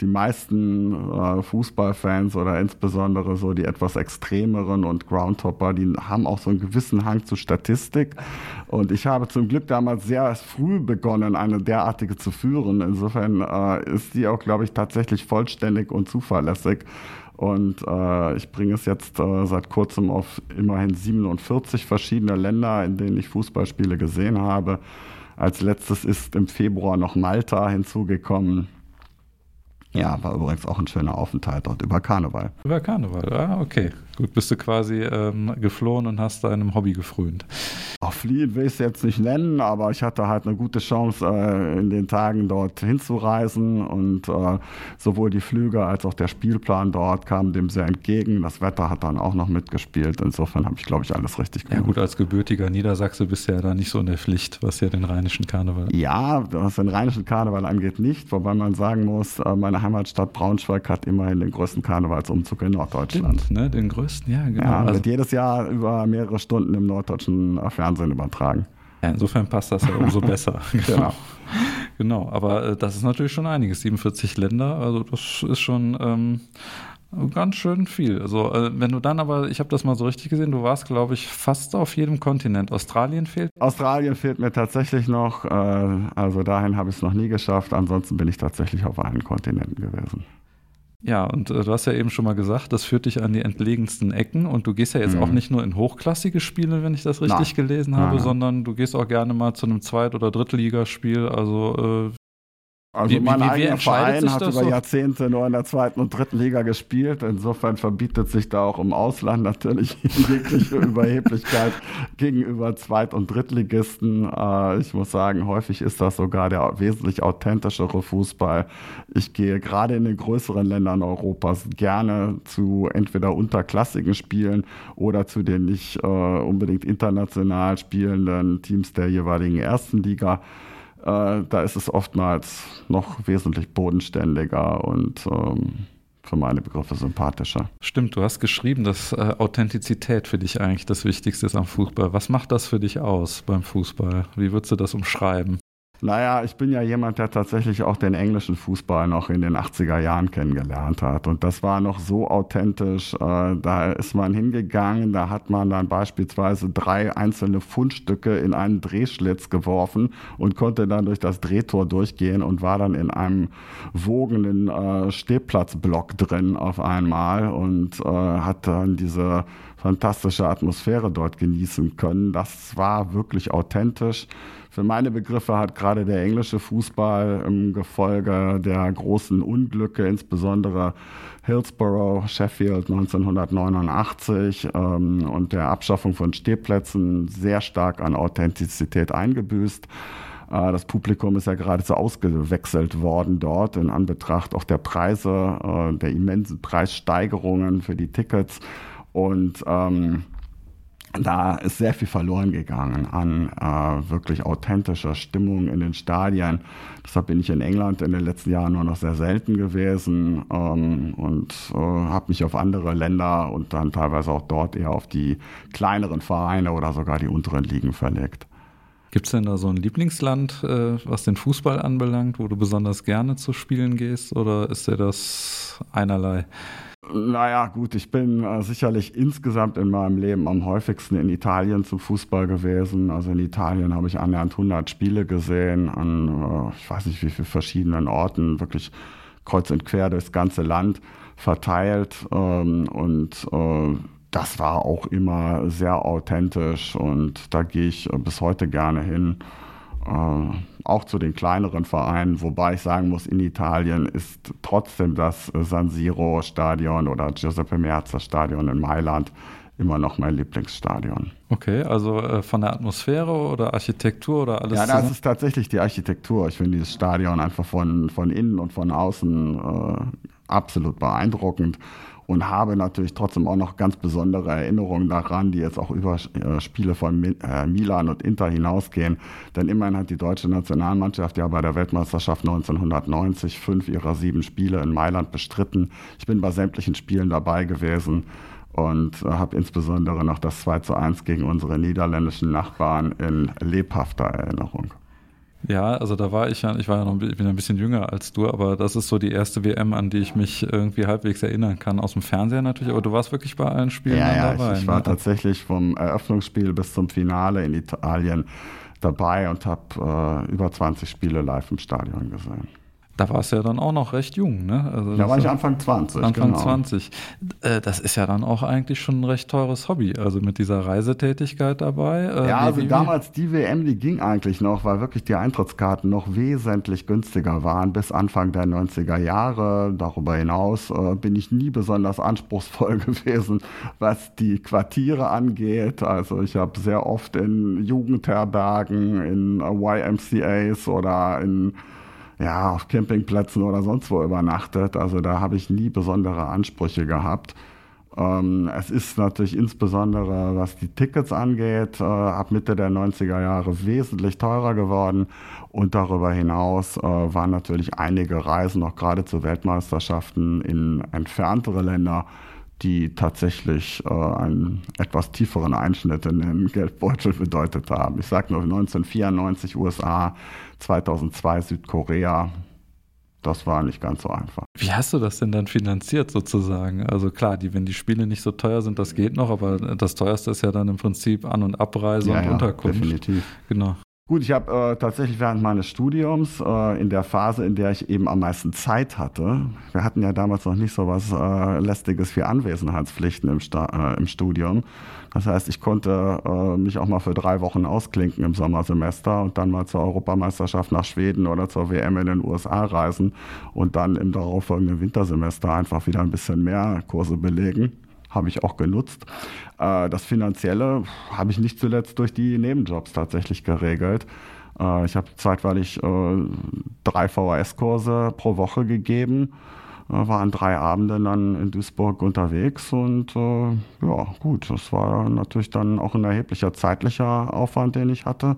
[SPEAKER 2] die meisten äh, Fußballfans oder insbesondere so die etwas extremeren und Groundhopper, die haben auch so einen gewissen Hang zu Statistik. Und ich habe zum Glück damals sehr früh begonnen, eine derartige zu führen. Insofern äh, ist die auch, glaube ich, tatsächlich vollständig und zuverlässig. Und äh, ich bringe es jetzt äh, seit kurzem auf immerhin 47 verschiedene Länder, in denen ich Fußballspiele gesehen habe. Als letztes ist im Februar noch Malta hinzugekommen. Ja, war übrigens auch ein schöner Aufenthalt dort über Karneval.
[SPEAKER 1] Über Karneval, ah, okay. Gut, bist du quasi ähm, geflohen und hast deinem Hobby gefrönt.
[SPEAKER 2] Auch fliehen will ich es jetzt nicht nennen, aber ich hatte halt eine gute Chance, äh, in den Tagen dort hinzureisen und äh, sowohl die Flüge als auch der Spielplan dort kamen dem sehr entgegen. Das Wetter hat dann auch noch mitgespielt. Insofern habe ich, glaube ich, alles richtig
[SPEAKER 1] gemacht. Ja gut, als gebürtiger Niedersachse bist du ja da nicht so in der Pflicht, was ja den rheinischen Karneval
[SPEAKER 2] Ja, was den rheinischen Karneval angeht, nicht. Wobei man sagen muss, äh, meine Heimatstadt Braunschweig hat immerhin den größten Karnevalsumzug in Norddeutschland.
[SPEAKER 1] Stimmt, ne? Den größten größten, ja,
[SPEAKER 2] genau. Ja, also, wird jedes Jahr über mehrere Stunden im norddeutschen Fernsehen übertragen.
[SPEAKER 1] Ja, insofern passt das ja umso besser. genau. genau, aber äh, das ist natürlich schon einiges. 47 Länder, also das ist schon ähm, ganz schön viel. Also äh, wenn du dann aber, ich habe das mal so richtig gesehen, du warst, glaube ich, fast auf jedem Kontinent. Australien fehlt?
[SPEAKER 2] Australien fehlt mir tatsächlich noch. Äh, also dahin habe ich es noch nie geschafft. Ansonsten bin ich tatsächlich auf allen Kontinenten gewesen.
[SPEAKER 1] Ja, und äh, du hast ja eben schon mal gesagt, das führt dich an die entlegensten Ecken und du gehst ja jetzt mhm. auch nicht nur in hochklassige Spiele, wenn ich das richtig Na. gelesen habe, Na. sondern du gehst auch gerne mal zu einem Zweit- oder Drittligaspiel. Also äh,
[SPEAKER 2] also wie, mein wie, eigener Verein hat über so? Jahrzehnte nur in der zweiten und dritten Liga gespielt. Insofern verbietet sich da auch im Ausland natürlich jegliche Überheblichkeit gegenüber Zweit- und Drittligisten. Äh, ich muss sagen, häufig ist das sogar der wesentlich authentischere Fußball. Ich gehe gerade in den größeren Ländern Europas gerne zu entweder unterklassigen Spielen oder zu den nicht äh, unbedingt international spielenden Teams der jeweiligen ersten Liga. Äh, da ist es oftmals noch wesentlich bodenständiger und ähm, für meine Begriffe sympathischer.
[SPEAKER 1] Stimmt, du hast geschrieben, dass äh, Authentizität für dich eigentlich das Wichtigste ist am Fußball. Was macht das für dich aus beim Fußball? Wie würdest du das umschreiben?
[SPEAKER 2] Naja, ich bin ja jemand, der tatsächlich auch den englischen Fußball noch in den 80er Jahren kennengelernt hat. Und das war noch so authentisch. Äh, da ist man hingegangen, da hat man dann beispielsweise drei einzelne Fundstücke in einen Drehschlitz geworfen und konnte dann durch das Drehtor durchgehen und war dann in einem wogenden äh, Stehplatzblock drin auf einmal und äh, hat dann diese fantastische Atmosphäre dort genießen können. Das war wirklich authentisch. Für meine Begriffe hat gerade der englische Fußball im Gefolge der großen Unglücke, insbesondere Hillsborough, Sheffield 1989 ähm, und der Abschaffung von Stehplätzen sehr stark an Authentizität eingebüßt. Äh, das Publikum ist ja geradezu ausgewechselt worden dort in Anbetracht auch der Preise, äh, der immensen Preissteigerungen für die Tickets. Und ähm, da ist sehr viel verloren gegangen an äh, wirklich authentischer Stimmung in den Stadien. Deshalb bin ich in England in den letzten Jahren nur noch sehr selten gewesen ähm, und äh, habe mich auf andere Länder und dann teilweise auch dort eher auf die kleineren Vereine oder sogar die unteren Ligen verlegt.
[SPEAKER 1] Gibt es denn da so ein Lieblingsland, äh, was den Fußball anbelangt, wo du besonders gerne zu spielen gehst oder ist dir das einerlei?
[SPEAKER 2] Naja, gut, ich bin äh, sicherlich insgesamt in meinem Leben am häufigsten in Italien zum Fußball gewesen. Also in Italien habe ich annähernd 100 Spiele gesehen an, äh, ich weiß nicht wie vielen verschiedenen Orten, wirklich kreuz und quer durchs ganze Land verteilt. Ähm, und äh, das war auch immer sehr authentisch und da gehe ich bis heute gerne hin. Äh, auch zu den kleineren Vereinen, wobei ich sagen muss, in Italien ist trotzdem das San Siro Stadion oder Giuseppe Meazza Stadion in Mailand immer noch mein Lieblingsstadion.
[SPEAKER 1] Okay, also äh, von der Atmosphäre oder Architektur oder alles?
[SPEAKER 2] Ja, das ist tatsächlich die Architektur. Ich finde dieses Stadion einfach von, von innen und von außen äh, absolut beeindruckend und habe natürlich trotzdem auch noch ganz besondere Erinnerungen daran, die jetzt auch über äh, Spiele von äh, Milan und Inter hinausgehen. Denn immerhin hat die deutsche Nationalmannschaft ja bei der Weltmeisterschaft 1990 fünf ihrer sieben Spiele in Mailand bestritten. Ich bin bei sämtlichen Spielen dabei gewesen und äh, habe insbesondere noch das 2 zu 1 gegen unsere niederländischen Nachbarn in lebhafter Erinnerung.
[SPEAKER 1] Ja, also da war ich ja, ich war ja noch ich bin ein bisschen jünger als du, aber das ist so die erste WM, an die ich mich irgendwie halbwegs erinnern kann. Aus dem Fernseher natürlich, aber du warst wirklich bei allen Spielen
[SPEAKER 2] ja,
[SPEAKER 1] ja,
[SPEAKER 2] dabei. Ich, ich war ne? tatsächlich vom Eröffnungsspiel bis zum Finale in Italien dabei und habe äh, über 20 Spiele live im Stadion gesehen.
[SPEAKER 1] Da war es ja dann auch noch recht jung, ne?
[SPEAKER 2] Also da war ich Anfang 20.
[SPEAKER 1] Anfang genau. 20. Äh, das ist ja dann auch eigentlich schon ein recht teures Hobby, also mit dieser Reisetätigkeit dabei.
[SPEAKER 2] Äh, ja, also damals die WM, die ging eigentlich noch, weil wirklich die Eintrittskarten noch wesentlich günstiger waren bis Anfang der 90er Jahre. Darüber hinaus äh, bin ich nie besonders anspruchsvoll gewesen, was die Quartiere angeht. Also ich habe sehr oft in Jugendherbergen, in YMCAs oder in ja, auf Campingplätzen oder sonst wo übernachtet. Also da habe ich nie besondere Ansprüche gehabt. Ähm, es ist natürlich insbesondere, was die Tickets angeht, äh, ab Mitte der 90er Jahre wesentlich teurer geworden. Und darüber hinaus äh, waren natürlich einige Reisen, auch gerade zu Weltmeisterschaften in entferntere Länder, die tatsächlich äh, einen etwas tieferen Einschnitt in den Geldbeutel bedeutet haben. Ich sage nur 1994 USA, 2002 Südkorea. Das war nicht ganz so einfach.
[SPEAKER 1] Wie hast du das denn dann finanziert sozusagen? Also klar, die, wenn die Spiele nicht so teuer sind, das geht noch, aber das teuerste ist ja dann im Prinzip An- und Abreise ja, und ja, Unterkunft.
[SPEAKER 2] Definitiv.
[SPEAKER 1] Genau.
[SPEAKER 2] Gut, ich habe äh, tatsächlich während meines Studiums, äh, in der Phase, in der ich eben am meisten Zeit hatte, wir hatten ja damals noch nicht so was äh, Lästiges wie Anwesenheitspflichten im, Sta äh, im Studium. Das heißt, ich konnte äh, mich auch mal für drei Wochen ausklinken im Sommersemester und dann mal zur Europameisterschaft nach Schweden oder zur WM in den USA reisen und dann im darauffolgenden Wintersemester einfach wieder ein bisschen mehr Kurse belegen habe ich auch genutzt. Äh, das Finanzielle habe ich nicht zuletzt durch die Nebenjobs tatsächlich geregelt. Äh, ich habe zeitweilig äh, drei VHS-Kurse pro Woche gegeben, war an drei Abenden dann in Duisburg unterwegs und ja, gut, das war natürlich dann auch ein erheblicher zeitlicher Aufwand, den ich hatte.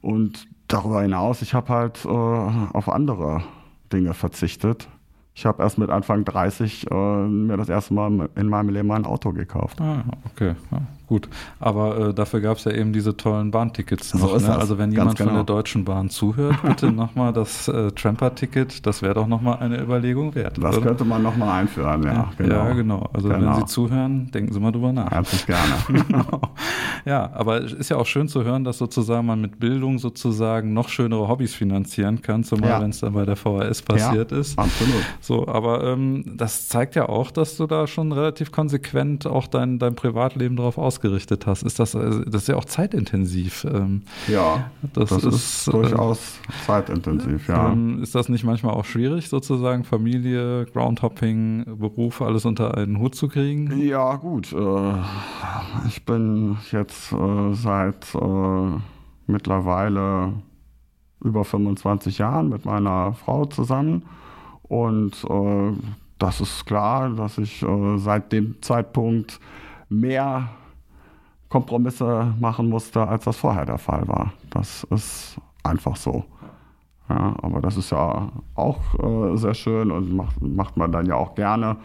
[SPEAKER 2] Und darüber hinaus, ich habe halt auf andere Dinge verzichtet. Ich habe erst mit Anfang 30 äh, mir das erste Mal in meinem Leben ein Auto gekauft.
[SPEAKER 1] Ah, okay. Ja, gut. Aber äh, dafür gab es ja eben diese tollen Bahntickets. So noch, ne? Also wenn jemand genau. von der Deutschen Bahn zuhört, bitte nochmal das äh, Tramper-Ticket, das wäre doch nochmal eine Überlegung wert.
[SPEAKER 2] Das oder? könnte man nochmal einführen, ja.
[SPEAKER 1] Ja, genau. Ja, genau. Also genau. wenn Sie zuhören, denken Sie mal drüber nach.
[SPEAKER 2] Herzlich gerne.
[SPEAKER 1] genau. Ja, aber es ist ja auch schön zu hören, dass sozusagen man mit Bildung sozusagen noch schönere Hobbys finanzieren kann, zumal ja. wenn es dann bei der VHS passiert ja, ist.
[SPEAKER 2] Absolut.
[SPEAKER 1] So, aber ähm, das zeigt ja auch, dass du da schon relativ konsequent auch dein, dein Privatleben darauf aus ausgerichtet hast, ist das, also, das ist ja auch zeitintensiv.
[SPEAKER 2] Ähm, ja, das, das ist, ist, durchaus äh, zeitintensiv, ja.
[SPEAKER 1] Ähm, ist das nicht manchmal auch schwierig, sozusagen Familie, Groundhopping, Beruf, alles unter einen Hut zu kriegen?
[SPEAKER 2] Ja, gut. Äh, ich bin jetzt äh, seit äh, mittlerweile über 25 Jahren mit meiner Frau zusammen und äh, das ist klar, dass ich äh, seit dem Zeitpunkt mehr Kompromisse machen musste, als das vorher der Fall war. Das ist einfach so. Ja, aber das ist ja auch äh, sehr schön und macht, macht man dann ja auch gerne.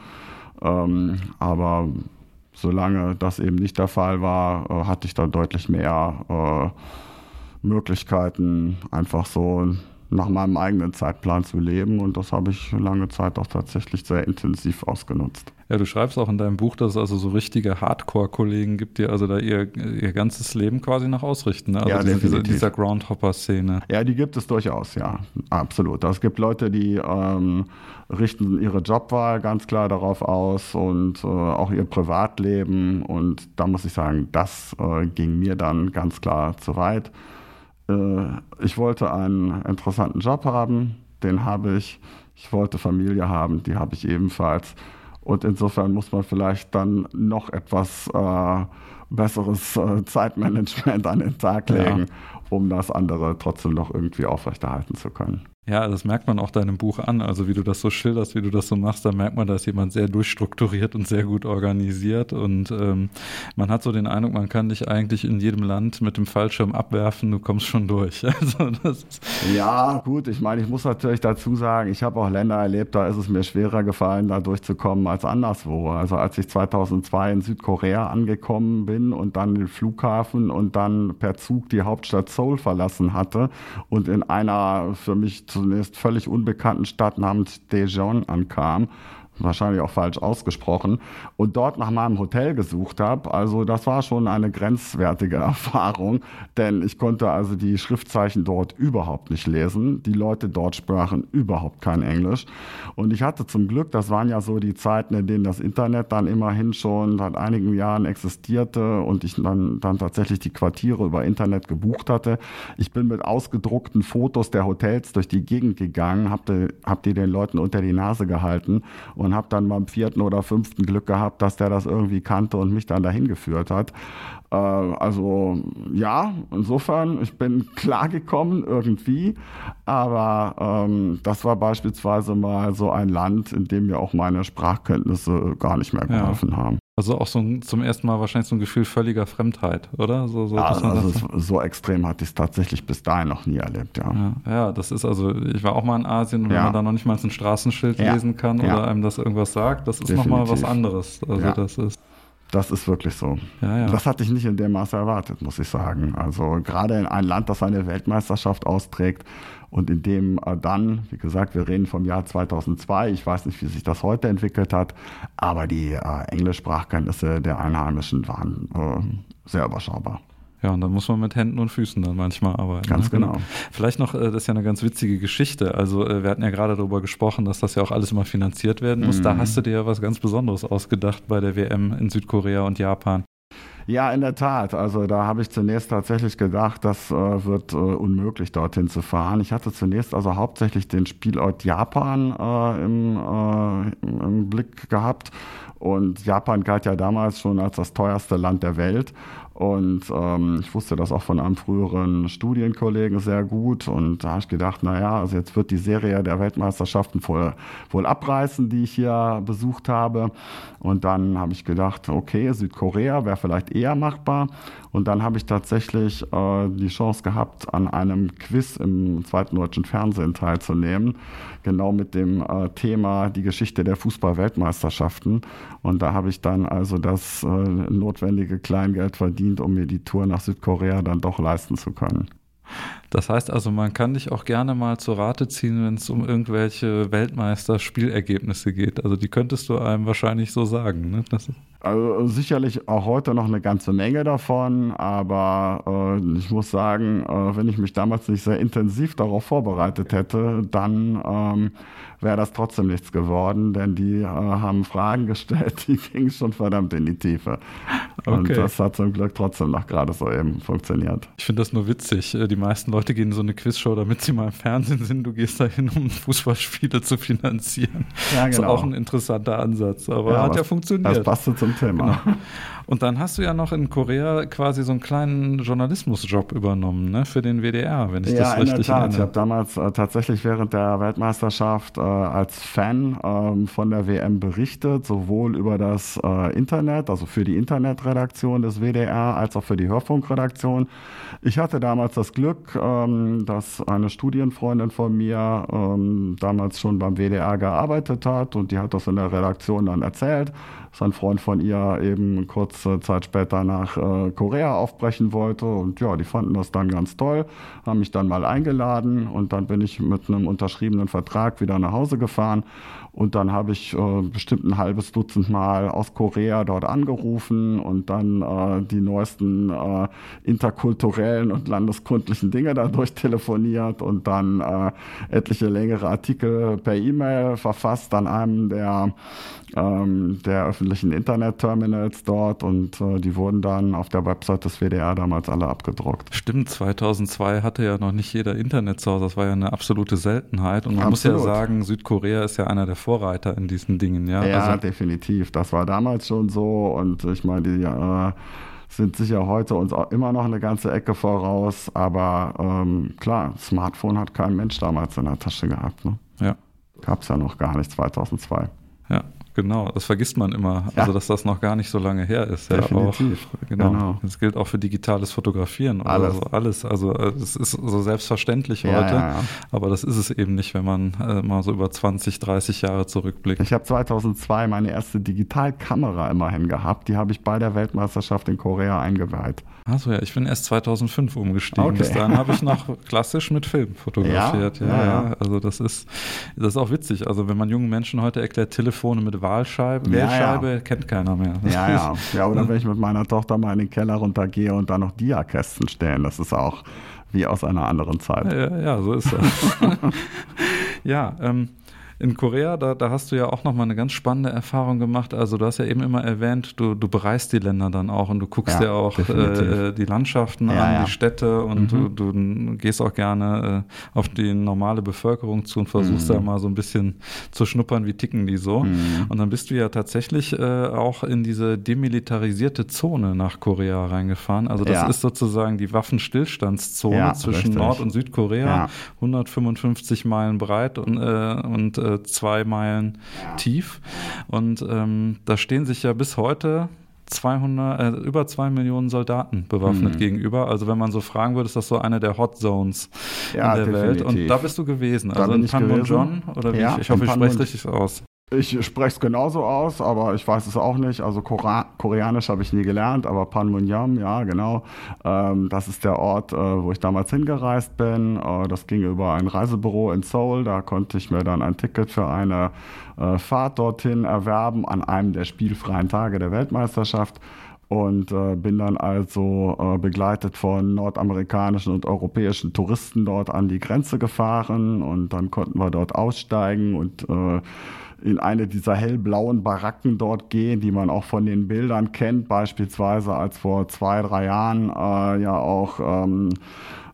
[SPEAKER 2] Ähm, aber solange das eben nicht der Fall war, äh, hatte ich da deutlich mehr äh, Möglichkeiten, einfach so nach meinem eigenen Zeitplan zu leben. Und das habe ich lange Zeit auch tatsächlich sehr intensiv ausgenutzt.
[SPEAKER 1] Ja, du schreibst auch in deinem Buch, dass es also so richtige Hardcore-Kollegen gibt, die also da ihr, ihr ganzes Leben quasi nach ausrichten. Ne? Also
[SPEAKER 2] ja,
[SPEAKER 1] diese, dieser Groundhopper-Szene.
[SPEAKER 2] Ja, die gibt es durchaus, ja. Absolut. Es gibt Leute, die ähm, richten ihre Jobwahl ganz klar darauf aus und äh, auch ihr Privatleben. Und da muss ich sagen, das äh, ging mir dann ganz klar zu weit. Äh, ich wollte einen interessanten Job haben, den habe ich. Ich wollte Familie haben, die habe ich ebenfalls. Und insofern muss man vielleicht dann noch etwas äh, besseres äh, Zeitmanagement an den Tag legen, ja. Um das andere trotzdem noch irgendwie aufrechterhalten zu können.
[SPEAKER 1] Ja, das merkt man auch deinem Buch an. Also wie du das so schilderst, wie du das so machst, da merkt man, da ist jemand sehr durchstrukturiert und sehr gut organisiert. Und ähm, man hat so den Eindruck, man kann dich eigentlich in jedem Land mit dem Fallschirm abwerfen, du kommst schon durch. Also
[SPEAKER 2] das ja, gut, ich meine, ich muss natürlich dazu sagen, ich habe auch Länder erlebt, da ist es mir schwerer gefallen, da durchzukommen als anderswo. Also als ich 2002 in Südkorea angekommen bin und dann den Flughafen und dann per Zug die Hauptstadt Seoul verlassen hatte und in einer für mich zu zunächst völlig unbekannten Stadt namens Daejeon ankam wahrscheinlich auch falsch ausgesprochen, und dort nach meinem Hotel gesucht habe. Also das war schon eine grenzwertige Erfahrung, denn ich konnte also die Schriftzeichen dort überhaupt nicht lesen. Die Leute dort sprachen überhaupt kein Englisch. Und ich hatte zum Glück, das waren ja so die Zeiten, in denen das Internet dann immerhin schon seit einigen Jahren existierte und ich dann, dann tatsächlich die Quartiere über Internet gebucht hatte. Ich bin mit ausgedruckten Fotos der Hotels durch die Gegend gegangen, habe hab die den Leuten unter die Nase gehalten und und habe dann beim vierten oder fünften Glück gehabt, dass der das irgendwie kannte und mich dann dahin geführt hat. Äh, also ja, insofern, ich bin klargekommen irgendwie, aber ähm, das war beispielsweise mal so ein Land, in dem mir auch meine Sprachkenntnisse gar nicht mehr geholfen ja. haben.
[SPEAKER 1] Also auch so ein, zum ersten Mal wahrscheinlich so ein Gefühl völliger Fremdheit, oder?
[SPEAKER 2] So, so, ja, also so extrem hatte ich es tatsächlich bis dahin noch nie erlebt, ja.
[SPEAKER 1] ja. ja. das ist also, ich war auch mal in Asien und wenn man da noch nicht mal ein Straßenschild lesen kann oder einem das irgendwas sagt, das ist nochmal was anderes. Also das ist.
[SPEAKER 2] Das ist wirklich so. Ja, ja. Das hatte ich nicht in dem Maße erwartet, muss ich sagen. Also gerade in ein Land, das eine Weltmeisterschaft austrägt und in dem äh, dann, wie gesagt, wir reden vom Jahr 2002, ich weiß nicht, wie sich das heute entwickelt hat, aber die äh, Englischsprachkenntnisse der Einheimischen waren äh, sehr überschaubar.
[SPEAKER 1] Ja, und dann muss man mit Händen und Füßen dann manchmal arbeiten.
[SPEAKER 2] Ganz ne? genau.
[SPEAKER 1] Vielleicht noch, äh, das ist ja eine ganz witzige Geschichte. Also äh, wir hatten ja gerade darüber gesprochen, dass das ja auch alles immer finanziert werden muss. Mhm. Da hast du dir ja was ganz Besonderes ausgedacht bei der WM in Südkorea und Japan.
[SPEAKER 2] Ja, in der Tat. Also da habe ich zunächst tatsächlich gedacht, das äh, wird äh, unmöglich, dorthin zu fahren. Ich hatte zunächst also hauptsächlich den Spielort Japan äh, im, äh, im Blick gehabt. Und Japan galt ja damals schon als das teuerste Land der Welt. Und ähm, ich wusste das auch von einem früheren Studienkollegen sehr gut. Und da habe ich gedacht, naja, also jetzt wird die Serie der Weltmeisterschaften wohl, wohl abreißen, die ich hier besucht habe. Und dann habe ich gedacht, okay, Südkorea wäre vielleicht eher machbar. Und dann habe ich tatsächlich äh, die Chance gehabt, an einem Quiz im zweiten deutschen Fernsehen teilzunehmen, genau mit dem äh, Thema die Geschichte der Fußball-Weltmeisterschaften. Und da habe ich dann also das äh, notwendige Kleingeld verdient, um mir die Tour nach Südkorea dann doch leisten zu können.
[SPEAKER 1] Das heißt also, man kann dich auch gerne mal zur Rate ziehen, wenn es um irgendwelche Weltmeister-Spielergebnisse geht. Also die könntest du einem wahrscheinlich so sagen. Ne?
[SPEAKER 2] also sicherlich auch heute noch eine ganze Menge davon, aber äh, ich muss sagen, äh, wenn ich mich damals nicht sehr intensiv darauf vorbereitet hätte, dann ähm, wäre das trotzdem nichts geworden, denn die äh, haben Fragen gestellt, die gingen schon verdammt in die Tiefe. Und okay. das hat zum Glück trotzdem noch gerade so eben funktioniert.
[SPEAKER 1] Ich finde das nur witzig. Äh, die meisten Leute gehen in so eine Quizshow, damit sie mal im Fernsehen sind. Du gehst dahin, um Fußballspiele zu finanzieren. Ja, genau. Das ist auch ein interessanter Ansatz, aber ja, hat was, ja funktioniert.
[SPEAKER 2] Das passte zum Thema. Genau.
[SPEAKER 1] Und dann hast du ja noch in Korea quasi so einen kleinen Journalismusjob übernommen, ne, für den WDR, wenn ich ja, das richtig
[SPEAKER 2] in der Tat. Ich habe damals äh, tatsächlich während der Weltmeisterschaft äh, als Fan äh, von der WM berichtet, sowohl über das äh, Internet, also für die Internetredaktion des WDR, als auch für die Hörfunkredaktion. Ich hatte damals das Glück, ähm, dass eine Studienfreundin von mir ähm, damals schon beim WDR gearbeitet hat und die hat das in der Redaktion dann erzählt dass ein Freund von ihr eben kurze Zeit später nach äh, Korea aufbrechen wollte. Und ja, die fanden das dann ganz toll, haben mich dann mal eingeladen und dann bin ich mit einem unterschriebenen Vertrag wieder nach Hause gefahren und dann habe ich äh, bestimmt ein halbes Dutzend Mal aus Korea dort angerufen und dann äh, die neuesten äh, interkulturellen und landeskundlichen Dinge dadurch telefoniert und dann äh, etliche längere Artikel per E-Mail verfasst an einem der, ähm, der öffentlichen Internet-Terminals dort und äh, die wurden dann auf der Website des WDR damals alle abgedruckt.
[SPEAKER 1] Stimmt, 2002 hatte ja noch nicht jeder Internet zu Hause, das war ja eine absolute Seltenheit und man Absolut. muss ja sagen, Südkorea ist ja einer der Vorreiter in diesen Dingen, ja.
[SPEAKER 2] Ja, also, definitiv. Das war damals schon so und ich meine, die äh, sind sicher heute uns auch immer noch eine ganze Ecke voraus, aber ähm, klar, Smartphone hat kein Mensch damals in der Tasche gehabt. Ne?
[SPEAKER 1] Ja.
[SPEAKER 2] Gab es ja noch gar nicht 2002.
[SPEAKER 1] Ja. Genau, das vergisst man immer, ja. also dass das noch gar nicht so lange her ist.
[SPEAKER 2] Definitiv.
[SPEAKER 1] Ja, auch, genau. genau. Das gilt auch für digitales Fotografieren
[SPEAKER 2] alles.
[SPEAKER 1] So, alles. Also es ist so selbstverständlich ja, heute, aber das ist es eben nicht, wenn man äh, mal so über 20, 30 Jahre zurückblickt.
[SPEAKER 2] Ich habe 2002 meine erste Digitalkamera immerhin gehabt. Die habe ich bei der Weltmeisterschaft in Korea eingeweiht.
[SPEAKER 1] Achso, ja, ich bin erst 2005 umgestiegen. Okay. Bis dahin habe ich noch klassisch mit Film fotografiert. Ja, ja, ja, Also das ist, das ist auch witzig. Also wenn man jungen Menschen heute erklärt, Telefone mit Wahlscheibe, Wählscheibe, kennt keiner mehr.
[SPEAKER 2] Ja, ja. Ja, oder wenn ich mit meiner Tochter mal in den Keller runtergehe und da noch Diakästen stehen, das ist auch wie aus einer anderen Zeit.
[SPEAKER 1] Ja, ja so ist das. ja, ähm, In Korea, da, da hast du ja auch nochmal eine ganz spannende Erfahrung gemacht. Also du hast ja eben immer erwähnt, du, du bereist die Länder dann auch und du guckst ja, dir auch äh, die Landschaften ja, an, ja. die Städte und mhm. du, du gehst auch gerne äh, auf die normale Bevölkerung zu und versuchst mhm. da mal so ein bisschen zu schnuppern, wie ticken die so. Mhm. Und dann bist du ja tatsächlich äh, auch in diese demilitarisierte Zone nach Korea reingefahren. Also das ist sozusagen die Waffenstillstandszone zwischen richtig. Nord- und Südkorea, 155 Meilen breit und, äh, und äh, zwei Meilen tief. Und ähm, da stehen sich ja bis heute 200, äh, über zwei Millionen Soldaten bewaffnet mhm. gegenüber. Also wenn man so fragen würde, ist das so eine der Hot Zones ja, in der definitiv. Welt. Und da bist du gewesen.
[SPEAKER 2] Da also in
[SPEAKER 1] Panmunjom oder wie
[SPEAKER 2] ja,
[SPEAKER 1] ich, ich hoffe, ich spreche es richtig aus.
[SPEAKER 2] Ich spreche es genauso aus, aber ich weiß es auch nicht. Also Kora Koreanisch habe ich nie gelernt, aber Panmunjom, ja, genau. Ähm, das ist der Ort, äh, wo ich damals hingereist bin. Äh, das ging über ein Reisebüro in Seoul. Da konnte ich mir dann ein Ticket für eine äh, Fahrt dorthin erwerben an einem der spielfreien Tage der Weltmeisterschaft und äh, bin dann also äh, begleitet von nordamerikanischen und europäischen Touristen dort an die Grenze gefahren und dann konnten wir dort aussteigen und äh, in eine dieser hellblauen Baracken dort gehen, die man auch von den Bildern kennt, beispielsweise als vor zwei, drei Jahren äh, ja auch ähm,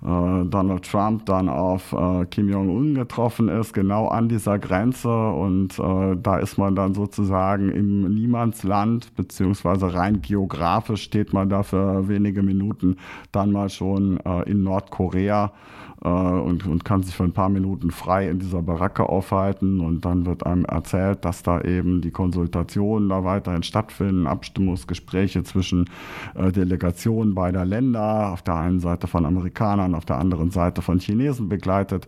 [SPEAKER 2] äh, Donald Trump dann auf äh, Kim Jong-un getroffen ist, genau an dieser Grenze. Und äh, da ist man dann sozusagen im Niemandsland, beziehungsweise rein geografisch steht man da für wenige Minuten dann mal schon äh, in Nordkorea äh, und, und kann sich für ein paar Minuten frei in dieser Baracke aufhalten und dann wird einem erzählt, dass da eben die Konsultationen da weiterhin stattfinden, Abstimmungsgespräche zwischen äh, Delegationen beider Länder, auf der einen Seite von Amerikanern, auf der anderen Seite von Chinesen begleitet.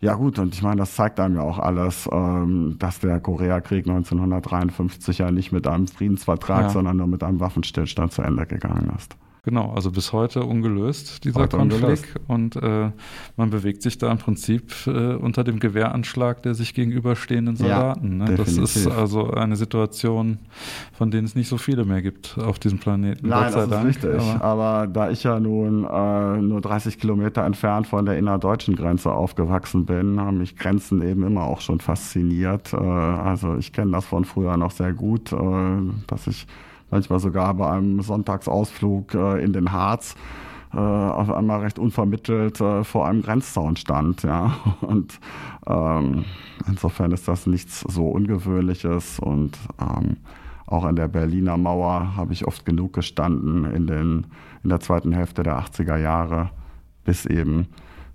[SPEAKER 2] Ja gut, und ich meine, das zeigt einem ja auch alles, ähm, dass der Koreakrieg 1953 ja nicht mit einem Friedensvertrag, ja. sondern nur mit einem Waffenstillstand zu Ende gegangen ist.
[SPEAKER 1] Genau, also bis heute ungelöst, dieser heute Konflikt. Ungelöst. Und äh, man bewegt sich da im Prinzip äh, unter dem Gewehranschlag der sich gegenüberstehenden Soldaten. Ja, ne? Das ist also eine Situation, von denen es nicht so viele mehr gibt auf diesem Planeten.
[SPEAKER 2] Nein, das Dank. ist richtig. Aber, Aber, da ich ja nun äh, nur 30 Kilometer entfernt von der innerdeutschen Grenze aufgewachsen bin, haben mich Grenzen eben immer auch schon fasziniert. Äh, also ich kenne das von früher noch sehr gut, äh, dass ich manchmal sogar bei einem Sonntagsausflug äh, in den Harz äh, auf einmal recht unvermittelt äh, vor einem Grenzzaun stand. Ja? Und ähm, insofern ist das nichts so Ungewöhnliches und ähm, auch an der Berliner Mauer habe ich oft genug gestanden in, den, in der zweiten Hälfte der 80er Jahre, bis eben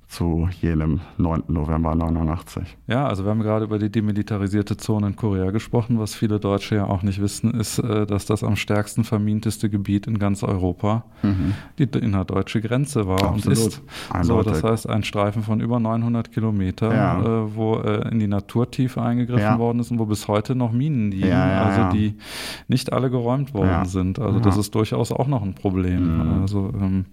[SPEAKER 2] zu jenem 9. November 89.
[SPEAKER 1] Ja, also wir haben gerade über die demilitarisierte Zone in Korea gesprochen. Was viele Deutsche ja auch nicht wissen, ist, äh, dass das am stärksten verminteste Gebiet in ganz Europa mhm. die innerdeutsche Grenze war Absolut. und ist. So, das heißt, ein Streifen von über 900 Kilometern, ja. Äh, wo äh, in die Naturtiefe eingegriffen ja. worden ist und wo bis heute noch Minen liegen, ja, also die nicht alle geräumt worden sind. Also das ist durchaus auch noch ein Problem. Mhm. Also ähm,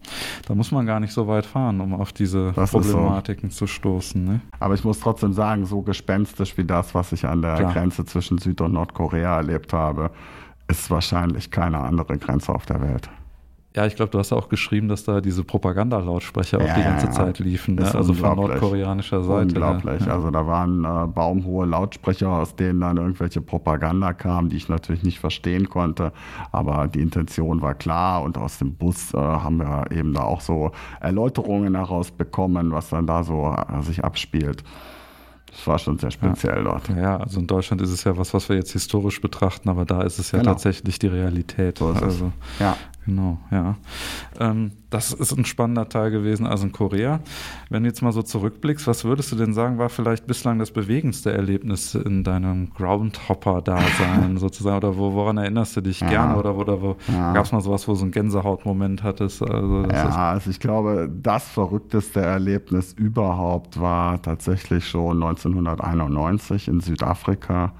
[SPEAKER 1] da muss man gar nicht so weit fahren, um auf diese
[SPEAKER 2] das
[SPEAKER 1] Problematiken so. zu stoßen. Ne?
[SPEAKER 2] Aber ich muss trotzdem sagen, so gespenstisch wie das, was ich an der Klar. Grenze zwischen Süd- und Nordkorea erlebt habe, ist wahrscheinlich keine andere Grenze auf der Welt.
[SPEAKER 1] Ja, ich glaube, du hast auch geschrieben, dass da diese Propagandalautsprecher ja, auch die ganze ja, Zeit liefen, ne? also von nordkoreanischer Seite.
[SPEAKER 2] Unglaublich. Ja. Also da waren äh, baumhohe Lautsprecher, aus denen dann irgendwelche Propaganda kam, die ich natürlich nicht verstehen konnte. Aber die Intention war klar und aus dem Bus äh, haben wir eben da auch so Erläuterungen herausbekommen, was dann da so äh, sich abspielt. Das war schon sehr speziell
[SPEAKER 1] ja.
[SPEAKER 2] dort.
[SPEAKER 1] Ja, also in Deutschland ist es ja was, was wir jetzt historisch betrachten, aber da ist es ja genau. tatsächlich die Realität.
[SPEAKER 2] So ist
[SPEAKER 1] also,
[SPEAKER 2] es. Ja.
[SPEAKER 1] Genau, ja. Ähm, das ist ein spannender Teil gewesen, also in Korea. Wenn du jetzt mal so zurückblickst, was würdest du denn sagen, war vielleicht bislang das bewegendste Erlebnis in deinem Groundhopper-Dasein sozusagen? Oder wo, woran erinnerst du dich ja. gerne? Oder, oder wo ja. gab es mal sowas, wo so ein Gänsehautmoment hattest?
[SPEAKER 2] Also, ja, also ich glaube, das verrückteste Erlebnis überhaupt war tatsächlich schon 1991 in Südafrika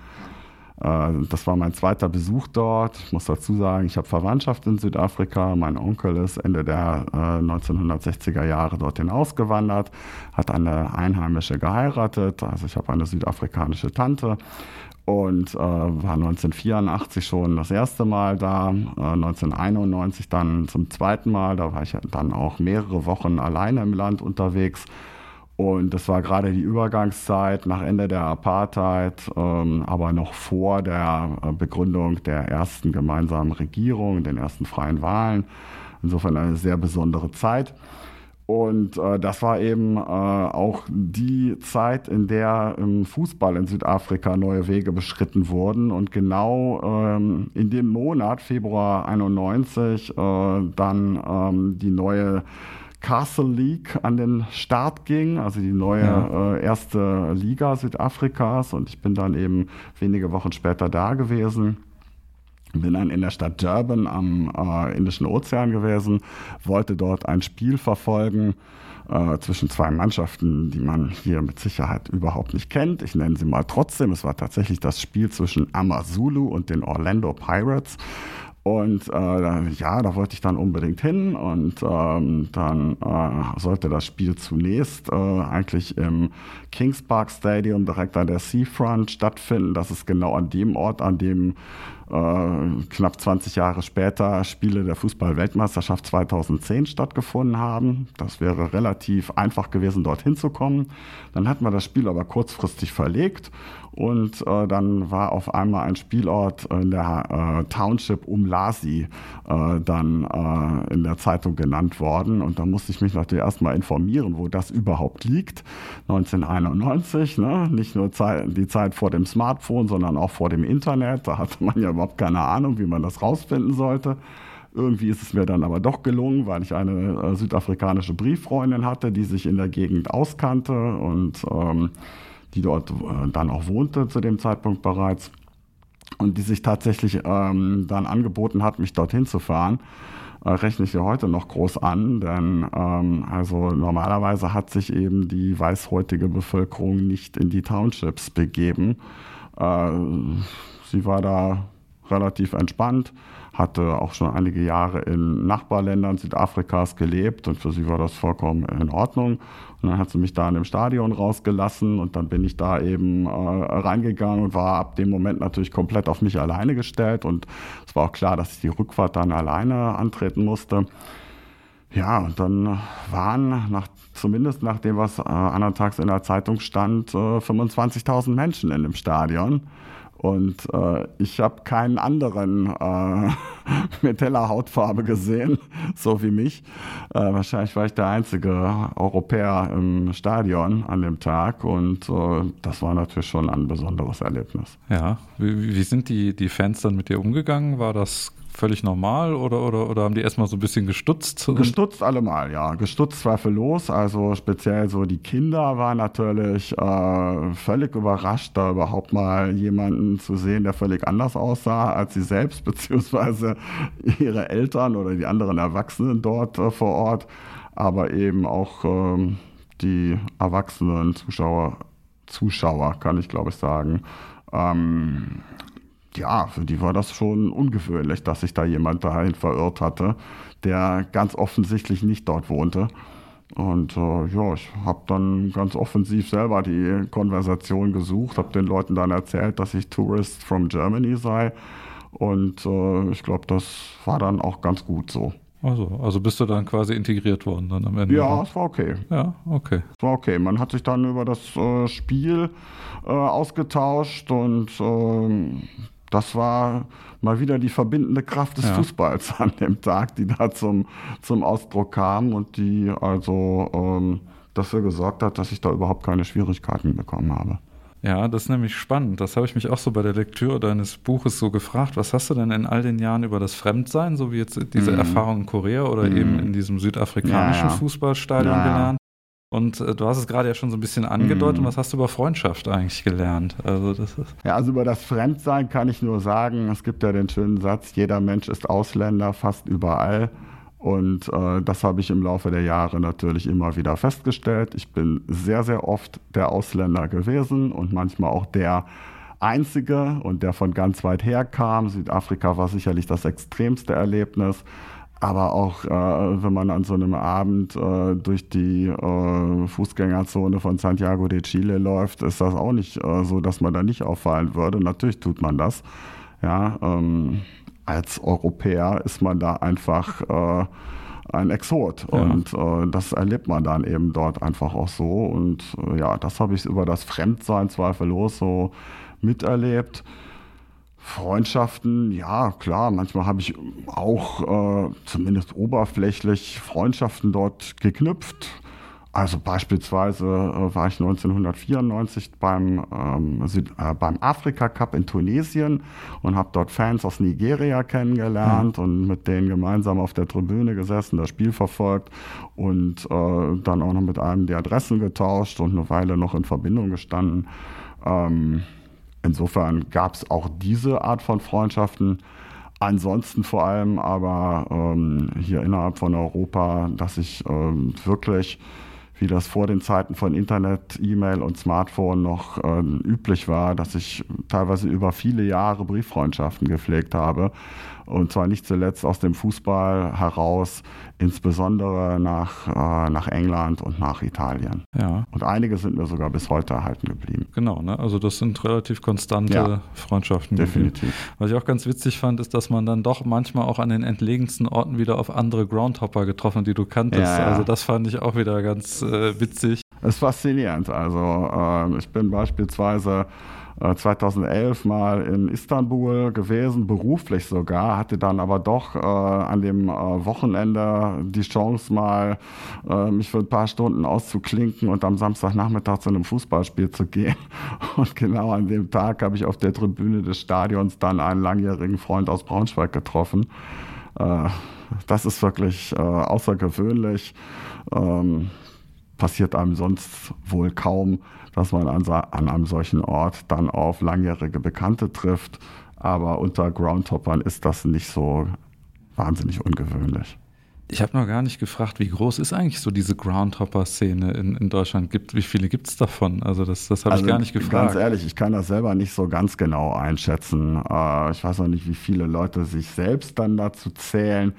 [SPEAKER 2] das war mein zweiter Besuch dort. Ich muss dazu sagen, ich habe Verwandtschaft in Südafrika. Mein Onkel ist Ende der 1960er äh, Jahre dorthin ausgewandert, hat eine Einheimische geheiratet. Also ich habe eine südafrikanische Tante und äh, war 1984 schon das erste Mal da, äh, 1991 dann zum zweiten Mal. Da war ich dann auch mehrere Wochen alleine im Land unterwegs. Und das war gerade die Übergangszeit nach Ende der Apartheid, ähm, aber noch vor der äh, Begründung der ersten gemeinsamen Regierung, den ersten freien Wahlen. Insofern eine sehr besondere Zeit. Und äh, das war eben äh, auch die Zeit, in der im Fußball in Südafrika neue Wege beschritten wurden. Und genau ähm, in dem Monat, Februar 91, äh, dann ähm, die neue Castle League an den Start ging, also die neue ja. äh, erste Liga Südafrikas. Und ich bin dann eben wenige Wochen später da gewesen. Bin dann in der Stadt Durban am äh, Indischen Ozean gewesen, wollte dort ein Spiel verfolgen äh, zwischen zwei Mannschaften, die man hier mit Sicherheit überhaupt nicht kennt. Ich nenne sie mal trotzdem. Es war tatsächlich das Spiel zwischen Amazulu und den Orlando Pirates. Und äh, ja, da wollte ich dann unbedingt hin und ähm, dann äh, sollte das Spiel zunächst äh, eigentlich im Kings Park Stadium direkt an der Seafront stattfinden. Das ist genau an dem Ort, an dem äh, knapp 20 Jahre später Spiele der Fußball-Weltmeisterschaft 2010 stattgefunden haben. Das wäre relativ einfach gewesen, dorthin zu kommen. Dann hat man das Spiel aber kurzfristig verlegt und äh, dann war auf einmal ein Spielort in der äh, Township Umlasi äh, dann äh, in der Zeitung genannt worden. Und da musste ich mich natürlich erstmal informieren, wo das überhaupt liegt. 1991, ne? nicht nur Zeit, die Zeit vor dem Smartphone, sondern auch vor dem Internet. Da hatte man ja überhaupt keine Ahnung, wie man das rausfinden sollte. Irgendwie ist es mir dann aber doch gelungen, weil ich eine äh, südafrikanische Brieffreundin hatte, die sich in der Gegend auskannte und ähm, die dort äh, dann auch wohnte zu dem Zeitpunkt bereits und die sich tatsächlich ähm, dann angeboten hat, mich dorthin zu fahren, äh, rechne ich ja heute noch groß an, denn ähm, also normalerweise hat sich eben die weißhäutige Bevölkerung nicht in die Townships begeben. Äh, sie war da relativ entspannt, hatte auch schon einige Jahre in Nachbarländern Südafrikas gelebt und für sie war das vollkommen in Ordnung. Und dann hat sie mich da in dem Stadion rausgelassen und dann bin ich da eben äh, reingegangen und war ab dem Moment natürlich komplett auf mich alleine gestellt und es war auch klar, dass ich die Rückfahrt dann alleine antreten musste. Ja, und dann waren nach, zumindest nach dem, was äh, andertags in der Zeitung stand, äh, 25.000 Menschen in dem Stadion. Und äh, ich habe keinen anderen äh, mit heller Hautfarbe gesehen, so wie mich. Äh, wahrscheinlich war ich der einzige Europäer im Stadion an dem Tag und äh, das war natürlich schon ein besonderes Erlebnis.
[SPEAKER 1] Ja, wie, wie sind die, die Fans dann mit dir umgegangen? War das völlig normal oder, oder, oder haben die erstmal so ein bisschen gestutzt?
[SPEAKER 2] Gestutzt allemal, ja. Gestutzt zweifellos. Also speziell so die Kinder waren natürlich äh, völlig überrascht, da überhaupt mal jemanden zu sehen, der völlig anders aussah als sie selbst, beziehungsweise ihre Eltern oder die anderen Erwachsenen dort äh, vor Ort. Aber eben auch ähm, die erwachsenen Zuschauer, Zuschauer, kann ich glaube ich sagen. Ähm, ja, für die war das schon ungewöhnlich, dass sich da jemand dahin verirrt hatte, der ganz offensichtlich nicht dort wohnte. Und äh, ja, ich habe dann ganz offensiv selber die Konversation gesucht, habe den Leuten dann erzählt, dass ich Tourist from Germany sei. Und äh, ich glaube, das war dann auch ganz gut so.
[SPEAKER 1] Also, also bist du dann quasi integriert worden dann am Ende?
[SPEAKER 2] Ja, es war okay.
[SPEAKER 1] Ja, okay.
[SPEAKER 2] Es war okay. Man hat sich dann über das äh, Spiel äh, ausgetauscht und ähm, das war mal wieder die verbindende Kraft des ja. Fußballs an dem Tag, die da zum, zum Ausdruck kam und die also ähm, dafür gesorgt hat, dass ich da überhaupt keine Schwierigkeiten bekommen habe.
[SPEAKER 1] Ja, das ist nämlich spannend. Das habe ich mich auch so bei der Lektüre deines Buches so gefragt. Was hast du denn in all den Jahren über das Fremdsein, so wie jetzt diese mm. Erfahrung in Korea oder mm. eben in diesem südafrikanischen ja, ja. Fußballstadion ja, gelernt? Und äh, du hast es gerade ja schon so ein bisschen angedeutet. Mhm. Was hast du über Freundschaft eigentlich gelernt?
[SPEAKER 2] Also das ist ja, also über das Fremdsein kann ich nur sagen, es gibt ja den schönen Satz, jeder Mensch ist Ausländer, fast überall. Und äh, das habe ich im Laufe der Jahre natürlich immer wieder festgestellt. Ich bin sehr, sehr oft der Ausländer gewesen und manchmal auch der Einzige und der von ganz weit her kam. Südafrika war sicherlich das extremste Erlebnis. Aber auch äh, wenn man an so einem Abend äh, durch die äh, Fußgängerzone von Santiago de Chile läuft, ist das auch nicht äh, so, dass man da nicht auffallen würde. Natürlich tut man das. Ja, ähm, als Europäer ist man da einfach äh, ein Exot. Ja. Und äh, das erlebt man dann eben dort einfach auch so. Und ja, das habe ich über das Fremdsein zweifellos so miterlebt. Freundschaften, ja klar, manchmal habe ich auch äh, zumindest oberflächlich Freundschaften dort geknüpft. Also beispielsweise äh, war ich 1994 beim, ähm, äh, beim Afrika Cup in Tunesien und habe dort Fans aus Nigeria kennengelernt mhm. und mit denen gemeinsam auf der Tribüne gesessen, das Spiel verfolgt und äh, dann auch noch mit einem die Adressen getauscht und eine Weile noch in Verbindung gestanden. Ähm, insofern gab es auch diese Art von Freundschaften. Ansonsten vor allem aber ähm, hier innerhalb von Europa, dass ich ähm, wirklich wie das vor den Zeiten von Internet, E-Mail und Smartphone noch äh, üblich war, dass ich teilweise über viele Jahre Brieffreundschaften gepflegt habe. Und zwar nicht zuletzt aus dem Fußball heraus, insbesondere nach, äh, nach England und nach Italien. Ja. Und einige sind mir sogar bis heute erhalten geblieben.
[SPEAKER 1] Genau, ne? also das sind relativ konstante ja, Freundschaften.
[SPEAKER 2] Definitiv.
[SPEAKER 1] Geblieben. Was ich auch ganz witzig fand, ist, dass man dann doch manchmal auch an den entlegensten Orten wieder auf andere Groundhopper getroffen, hat, die du kanntest. Ja, ja. Also das fand ich auch wieder ganz äh, witzig.
[SPEAKER 2] Es ist faszinierend. Also äh, ich bin beispielsweise 2011 äh, mal in Istanbul gewesen, beruflich sogar, hatte dann aber doch äh, an dem äh, Wochenende die Chance mal, äh, mich für ein paar Stunden auszuklinken und am Samstagnachmittag zu einem Fußballspiel zu gehen. Und genau an dem Tag habe ich auf der Tribüne des Stadions dann einen langjährigen Freund aus Braunschweig getroffen. Äh, das ist wirklich äh, außergewöhnlich. Ähm, passiert einem sonst wohl kaum dass man an, an einem solchen Ort dann auf langjährige Bekannte trifft. Aber unter Groundhoppern ist das nicht so wahnsinnig ungewöhnlich.
[SPEAKER 1] Ich habe noch gar nicht gefragt, wie groß ist eigentlich so diese Groundhopper-Szene in, in Deutschland? Gibt, wie viele gibt es davon? Also das, das habe also ich gar nicht gefragt.
[SPEAKER 2] Ganz ehrlich, ich kann das selber nicht so ganz genau einschätzen. Äh, ich weiß auch nicht, wie viele Leute sich selbst dann dazu zählen.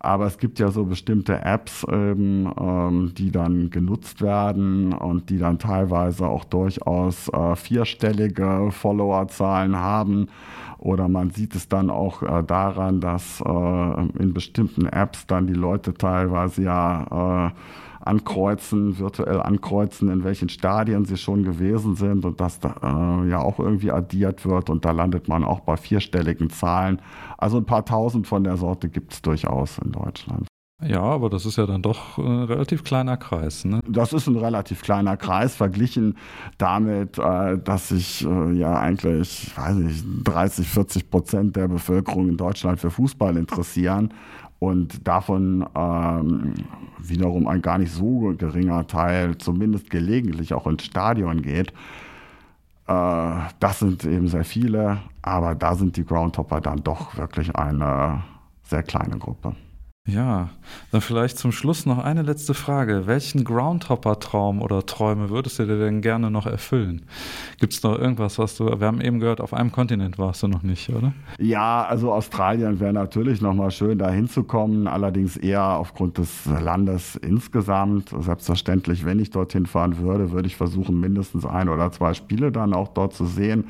[SPEAKER 2] Aber es gibt ja so bestimmte Apps, ähm, ähm, die dann genutzt werden und die dann teilweise auch durchaus äh, vierstellige Followerzahlen haben. Oder man sieht es dann auch äh, daran, dass äh, in bestimmten Apps dann die Leute teilweise ja äh, ankreuzen, virtuell ankreuzen, in welchen Stadien sie schon gewesen sind und das äh, ja auch irgendwie addiert wird und da landet man auch bei vierstelligen Zahlen. Also ein paar tausend von der Sorte gibt es durchaus in Deutschland.
[SPEAKER 1] Ja, aber das ist ja dann doch ein relativ kleiner Kreis. Ne?
[SPEAKER 2] Das ist ein relativ kleiner Kreis, verglichen damit, äh, dass sich äh, ja eigentlich, weiß nicht, 30, 40 Prozent der Bevölkerung in Deutschland für Fußball interessieren und davon ähm, wiederum ein gar nicht so geringer Teil zumindest gelegentlich auch ins Stadion geht. Äh, das sind eben sehr viele, aber da sind die Groundhopper dann doch wirklich eine sehr kleine Gruppe.
[SPEAKER 1] Ja, dann vielleicht zum Schluss noch eine letzte Frage. Welchen Groundhopper-Traum oder Träume würdest du dir denn gerne noch erfüllen? Gibt es noch irgendwas, was du, wir haben eben gehört, auf einem Kontinent warst du noch nicht, oder?
[SPEAKER 2] Ja, also Australien wäre natürlich nochmal schön, da hinzukommen, allerdings eher aufgrund des Landes insgesamt. Selbstverständlich, wenn ich dorthin fahren würde, würde ich versuchen, mindestens ein oder zwei Spiele dann auch dort zu sehen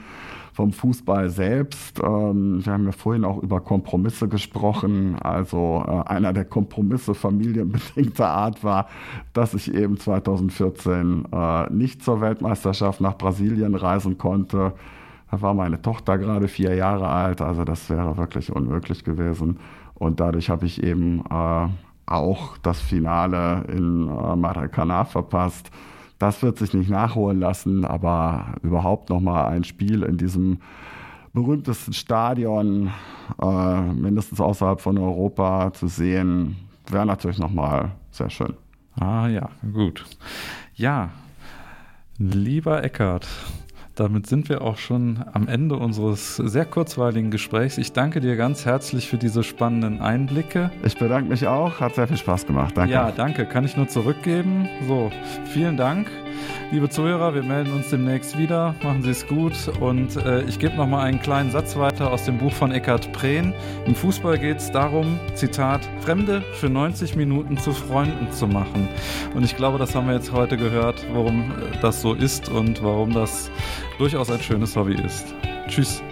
[SPEAKER 2] vom Fußball selbst. Ähm, wir haben ja vorhin auch über Kompromisse gesprochen. Also äh, einer der Kompromisse familienbedingter Art war, dass ich eben 2014 äh, nicht zur Weltmeisterschaft nach Brasilien reisen konnte. Da war meine Tochter gerade vier Jahre alt, also das wäre wirklich unmöglich gewesen. Und dadurch habe ich eben äh, auch das Finale in äh, Maracanã verpasst. Das wird sich nicht nachholen lassen, aber überhaupt nochmal ein Spiel in diesem berühmtesten Stadion, äh, mindestens außerhalb von Europa, zu sehen, wäre natürlich nochmal sehr schön.
[SPEAKER 1] Ah ja, gut. Ja, lieber Eckart, damit sind wir auch schon am Ende unseres sehr kurzweiligen Gesprächs. Ich danke dir ganz herzlich für diese spannenden Einblicke.
[SPEAKER 2] Ich bedanke mich auch, hat sehr viel Spaß gemacht. Danke.
[SPEAKER 1] Ja, danke, kann ich nur zurückgeben. So, vielen Dank. Liebe Zuhörer, wir melden uns demnächst wieder. Machen Sie es gut. Und äh, ich gebe noch mal einen kleinen Satz weiter aus dem Buch von Eckhard Prehn. Im Fußball geht es darum, Zitat, Fremde für 90 Minuten zu Freunden zu machen. Und ich glaube, das haben wir jetzt heute gehört, warum äh, das so ist und warum das durchaus ein schönes Hobby ist. Tschüss.